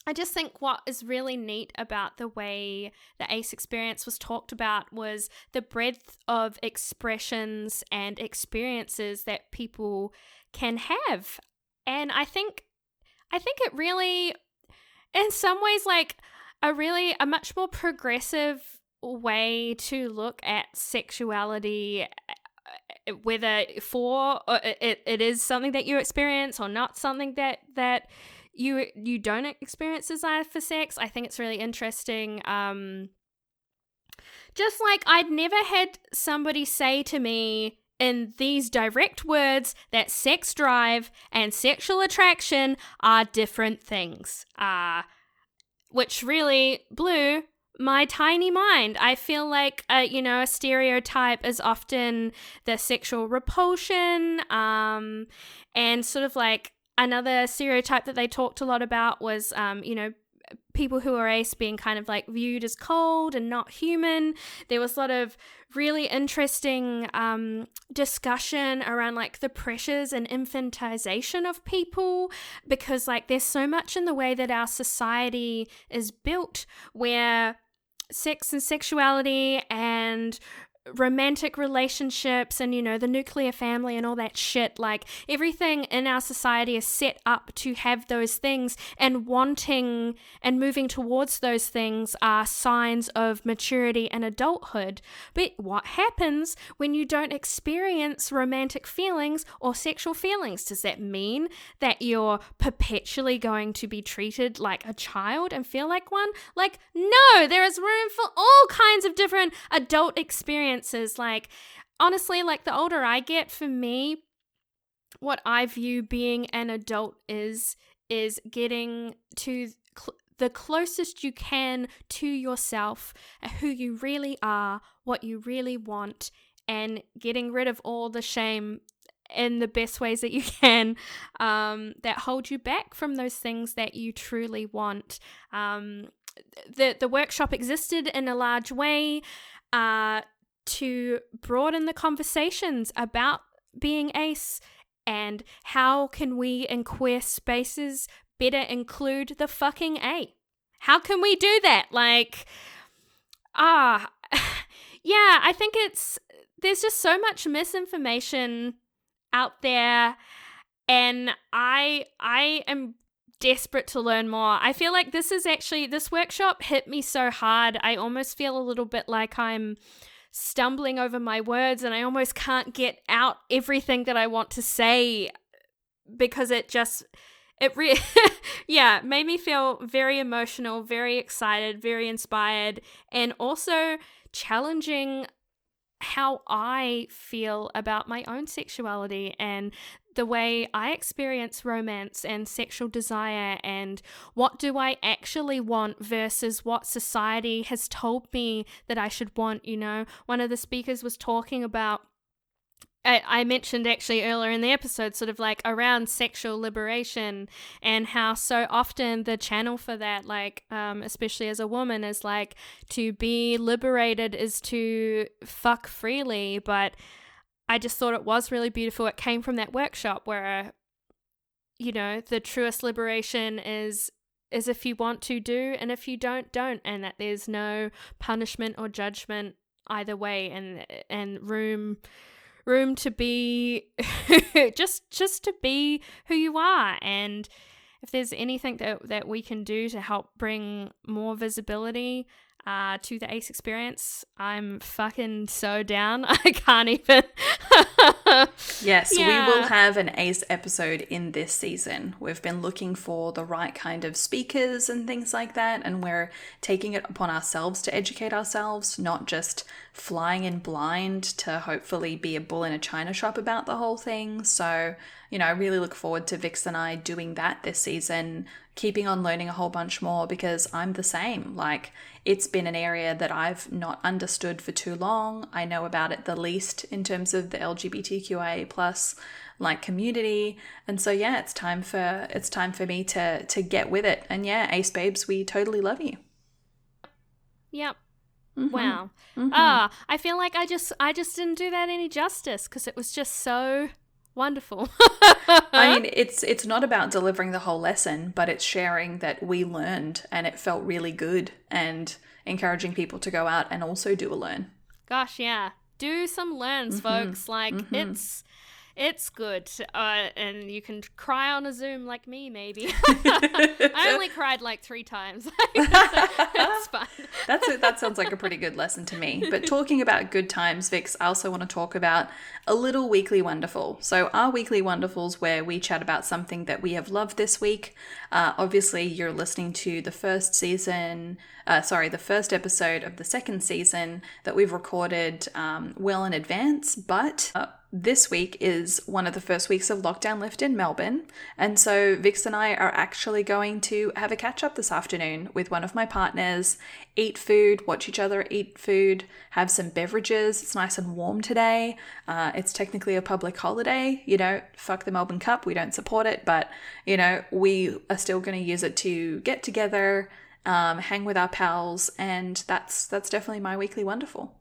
I just think what is really neat about the way the ACE experience was talked about was the breadth of expressions and experiences that people can have. And I think I think it really in some ways like a really a much more progressive way to look at sexuality uh, whether for it, it is something that you experience or not something that that you you don't experience desire for sex, I think it's really interesting. Um, just like I'd never had somebody say to me in these direct words that sex drive and sexual attraction are different things. Uh, which really blew my tiny mind. I feel like, uh, you know, a stereotype is often the sexual repulsion um, and sort of like another stereotype that they talked a lot about was, um, you know, people who are ace being kind of like viewed as cold and not human. There was a lot of really interesting um, discussion around like the pressures and infantization of people because like there's so much in the way that our society is built where sex and sexuality and romantic relationships and you know the nuclear family and all that shit like everything in our society is set up to have those things and wanting and moving towards those things are signs of maturity and adulthood. But what happens when you don't experience romantic feelings or sexual feelings? Does that mean that you're perpetually going to be treated like a child and feel like one? Like no there is room for all kinds of different adult experiences experiences. Like, honestly, like the older I get, for me, what I view being an adult is is getting to cl- the closest you can to yourself, who you really are, what you really want, and getting rid of all the shame in the best ways that you can um, that hold you back from those things that you truly want. Um, the the workshop existed in a large way uh, to broaden the conversations about being ace and how can we in queer spaces better include the fucking A? How can we do that? Like, ah, yeah, I think it's there's just so much misinformation out there and I I am desperate to learn more. I feel like this is actually this workshop hit me so hard. I almost feel a little bit like I'm stumbling over my words and I almost can't get out everything that I want to say because it just it really yeah made me feel very emotional very excited very inspired and also challenging how I feel about my own sexuality and the way I experience romance and sexual desire and what do I actually want versus what society has told me that I should want, you know. One of the speakers was talking about I, mentioned actually earlier in the episode, sort of like around sexual liberation and how so often the channel for that, like, um, especially as a woman, is like to be liberated is to fuck freely. But I just thought it was really beautiful. It came from that workshop where, you know, the truest liberation is is if you want to do and if you don't don't and that there's no punishment or judgment either way and and room room to be just just to be who you are and if there's anything that, that we can do to help bring more visibility uh, to the ACE experience, I'm fucking so down. I can't even. yes, yeah. we will have an ACE episode in this season. We've been looking for the right kind of speakers and things like that, and we're taking it upon ourselves to educate ourselves, not just flying in blind to hopefully be a bull in a china shop about the whole thing. So, you know, I really look forward to Vix and I doing that this season, keeping on learning a whole bunch more because I'm the same. Like, it's been an area that I've not understood for too long. I know about it the least in terms of the LGBTQIA plus like community. And so yeah, it's time for it's time for me to to get with it. And yeah, Ace Babes, we totally love you. Yep. Mm-hmm. Wow. Mm-hmm. Ah, I feel like I just I just didn't do that any justice because it was just so wonderful. I mean, it's it's not about delivering the whole lesson, but it's sharing that we learned and it felt really good and encouraging people to go out and also do a learn. Gosh, yeah. Do some learns, mm-hmm. folks. Like mm-hmm. it's it's good. Uh, and you can cry on a Zoom like me, maybe. I only cried like three times. That's fun. That's a, that sounds like a pretty good lesson to me. But talking about good times, Vix, I also want to talk about a little weekly wonderful. So, our weekly wonderfuls, where we chat about something that we have loved this week. Uh, obviously, you're listening to the first season, uh, sorry, the first episode of the second season that we've recorded um, well in advance, but. This week is one of the first weeks of lockdown lift in Melbourne. And so Vix and I are actually going to have a catch up this afternoon with one of my partners, eat food, watch each other eat food, have some beverages. It's nice and warm today. Uh, it's technically a public holiday. You know, fuck the Melbourne Cup. We don't support it, but, you know, we are still going to use it to get together. Um, hang with our pals, and that's that's definitely my weekly wonderful.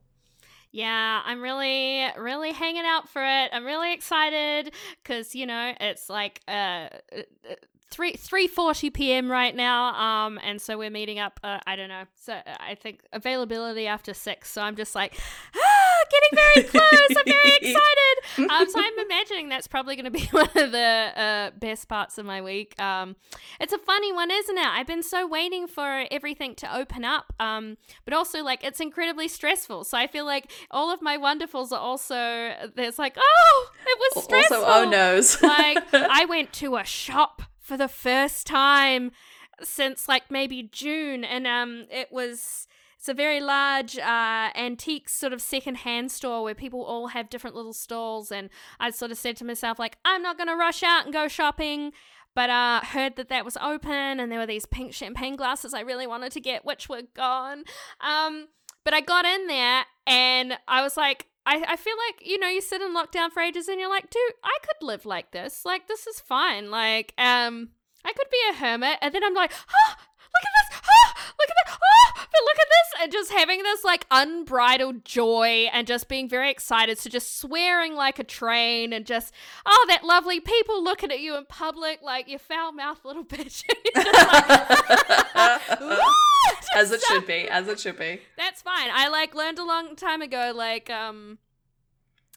Yeah, I'm really, really hanging out for it. I'm really excited because you know it's like uh, uh three three forty p.m. right now. Um, and so we're meeting up. Uh, I don't know. So uh, I think availability after six. So I'm just like, ah, getting very close. I'm very excited. Um, so I'm imagining that's probably going to be one of the uh, best parts of my week. Um, it's a funny one, isn't it? I've been so waiting for everything to open up. Um, but also like it's incredibly stressful. So I feel like all of my wonderfuls are also there's like, oh, it was stressful. Also, oh no's. like I went to a shop for the first time since like maybe June, and um, it was it's a very large uh, antique sort of second-hand store where people all have different little stalls and i sort of said to myself like i'm not to rush out and go shopping but uh heard that that was open and there were these pink champagne glasses i really wanted to get which were gone. Um but i got in there and i was like I, I feel like, you know, you sit in lockdown for ages and you're like, dude, I could live like this. Like, this is fine. Like, um, I could be a hermit. And then I'm like, oh, look at this. Look at that. Oh, but look at this. And just having this like unbridled joy and just being very excited. So just swearing like a train and just, oh, that lovely people looking at you in public like you foul mouth little bitch. like, as it should be, as it should be. That's fine. I like learned a long time ago, like um,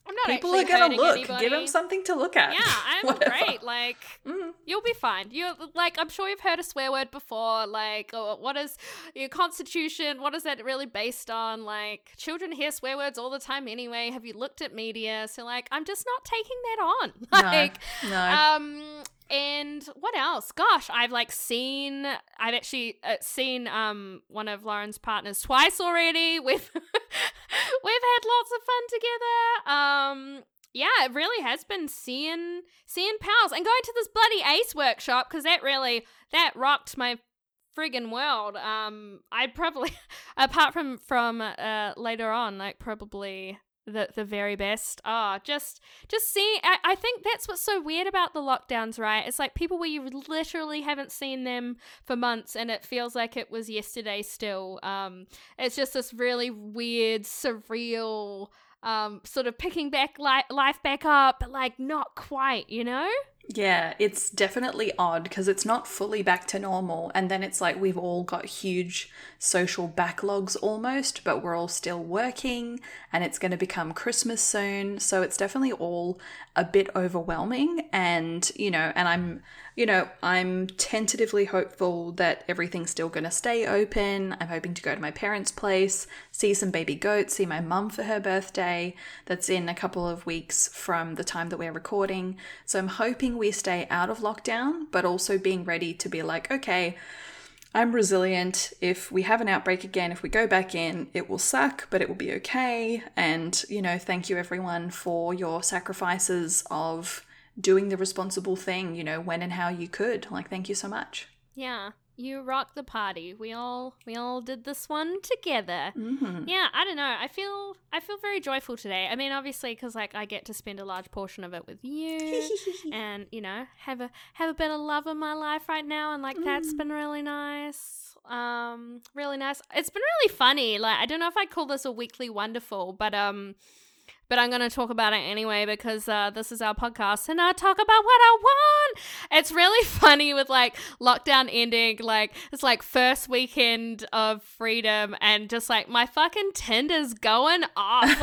I'm not. People are gonna look. Anybody. Give them something to look at. Yeah, I'm great. Like mm. you'll be fine. You like I'm sure you've heard a swear word before. Like what is your constitution? What is that really based on? Like children hear swear words all the time anyway. Have you looked at media? So like I'm just not taking that on. Like no, no. um and what else? Gosh i've like seen i've actually uh, seen um one of lauren's partners twice already. We've we've had lots of fun together. Um yeah it really has been seeing seeing pals and going to this bloody ace workshop because that really that rocked my friggin' world. Um i'd probably apart from from uh later on like probably the the very best. Ah, oh, just just see. I, I think that's what's so weird about the lockdowns, right? It's like people where you literally haven't seen them for months, and it feels like it was yesterday still. Um, it's just this really weird, surreal, um, sort of picking back li- life back up, but like not quite, you know. Yeah, it's definitely odd because it's not fully back to normal. And then it's like we've all got huge social backlogs almost, but we're all still working and it's going to become Christmas soon. So it's definitely all a bit overwhelming. And, you know, and I'm, you know, I'm tentatively hopeful that everything's still going to stay open. I'm hoping to go to my parents' place, see some baby goats, see my mum for her birthday. That's in a couple of weeks from the time that we're recording. So I'm hoping we stay out of lockdown, but also being ready to be like, okay, I'm resilient. If we have an outbreak again, if we go back in, it will suck, but it will be okay. And, you know, thank you everyone for your sacrifices of doing the responsible thing, you know, when and how you could. Like, thank you so much. Yeah. You rock the party. We all we all did this one together. Mm-hmm. Yeah, I don't know. I feel I feel very joyful today. I mean, obviously, because like I get to spend a large portion of it with you, and you know, have a have a bit of love in my life right now, and like that's Mm. been really nice. Um, really nice. It's been really funny. Like I don't know if I call this a weekly wonderful, but um, but I'm going to talk about it anyway because uh, this is our podcast and I talk about what I want. It's really funny with like lockdown ending, like it's like first weekend of freedom and just like my fucking Tinder's going off.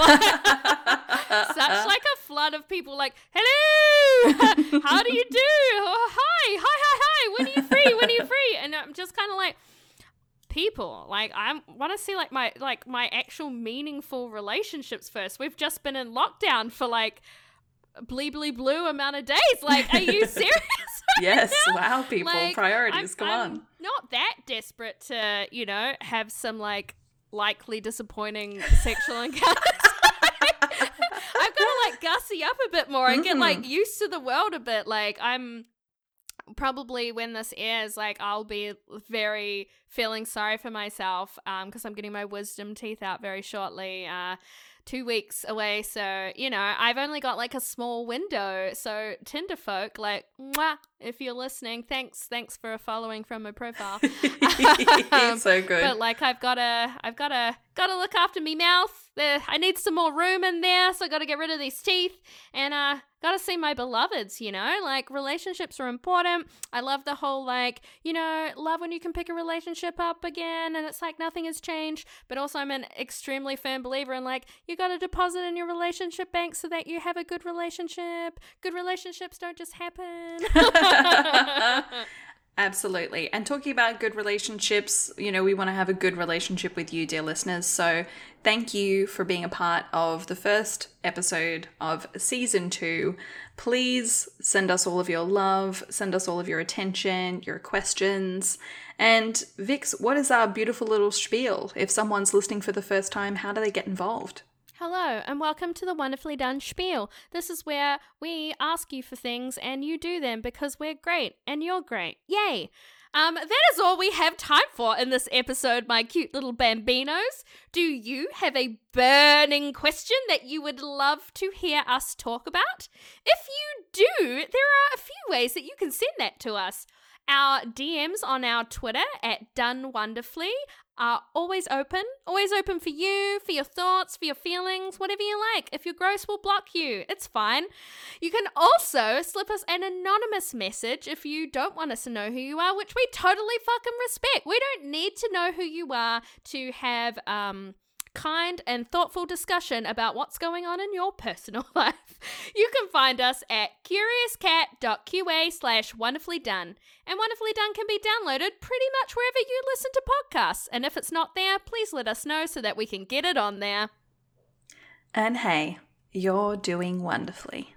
Such like a flood of people like, hello, how do you do? Oh, hi, hi, hi, hi. When are you free? When are you free? And I'm just kind of like, people. Like i want to see like my like my actual meaningful relationships first. We've just been in lockdown for like bleebly blue amount of days. Like are you serious yes, wow, people, Like, priorities, I'm, come I'm on. not that desperate to you know have some like likely disappointing sexual encounters. I've got to like gussy up a bit more and get Mhm. like used to the world a bit. Like i'm probably when this airs like i'll be very feeling sorry for myself um because i'm getting my wisdom teeth out very shortly uh two weeks away. So you know i've only got like a small window. So tinder folk like mwah, if you're listening thanks thanks for following from my profile Um, so good. but like I've gotta I've gotta gotta look after me mouth. There I need some more room in there, so I gotta get rid of these teeth and uh gotta see my beloveds, you know? Like relationships are important. I love the whole like, you know, love when you can pick a relationship up again and it's like nothing has changed. But also I'm an extremely firm believer in like you gotta deposit in your relationship bank so that you have a good relationship. Good relationships don't just happen. Absolutely. And talking about good relationships, you know, we want to have a good relationship with you, dear listeners. So thank you for being a part of the first episode of season two. Please send us all of your love, send us all of your attention, your questions. And Vix, what is our beautiful little spiel? If someone's listening for the first time, how do they get involved? Hello, and welcome to the Wonderfully Done Spiel. This is where we ask you for things and you do them because we're great and you're great. Yay! Um, that is all we have time for in this episode, my cute little bambinos. Do you have a burning question that you would love to hear us talk about? If you do, there are a few ways that you can send that to us. Our DMs on our Twitter at Done Wonderfully are always open, always open for you, for your thoughts, for your feelings, whatever you like. If you're gross, we'll block you. It's fine. You can also slip us an anonymous message if you don't want us to know who you are, which we totally fucking respect. We don't need to know who you are to have um kind and thoughtful discussion about what's going on in your personal life. You can find us at curiouscat.qa slash wonderfully done. And Wonderfully Done can be downloaded pretty much wherever you listen to podcasts. And if it's not there, please let us know so that we can get it on there. And hey, you're doing wonderfully.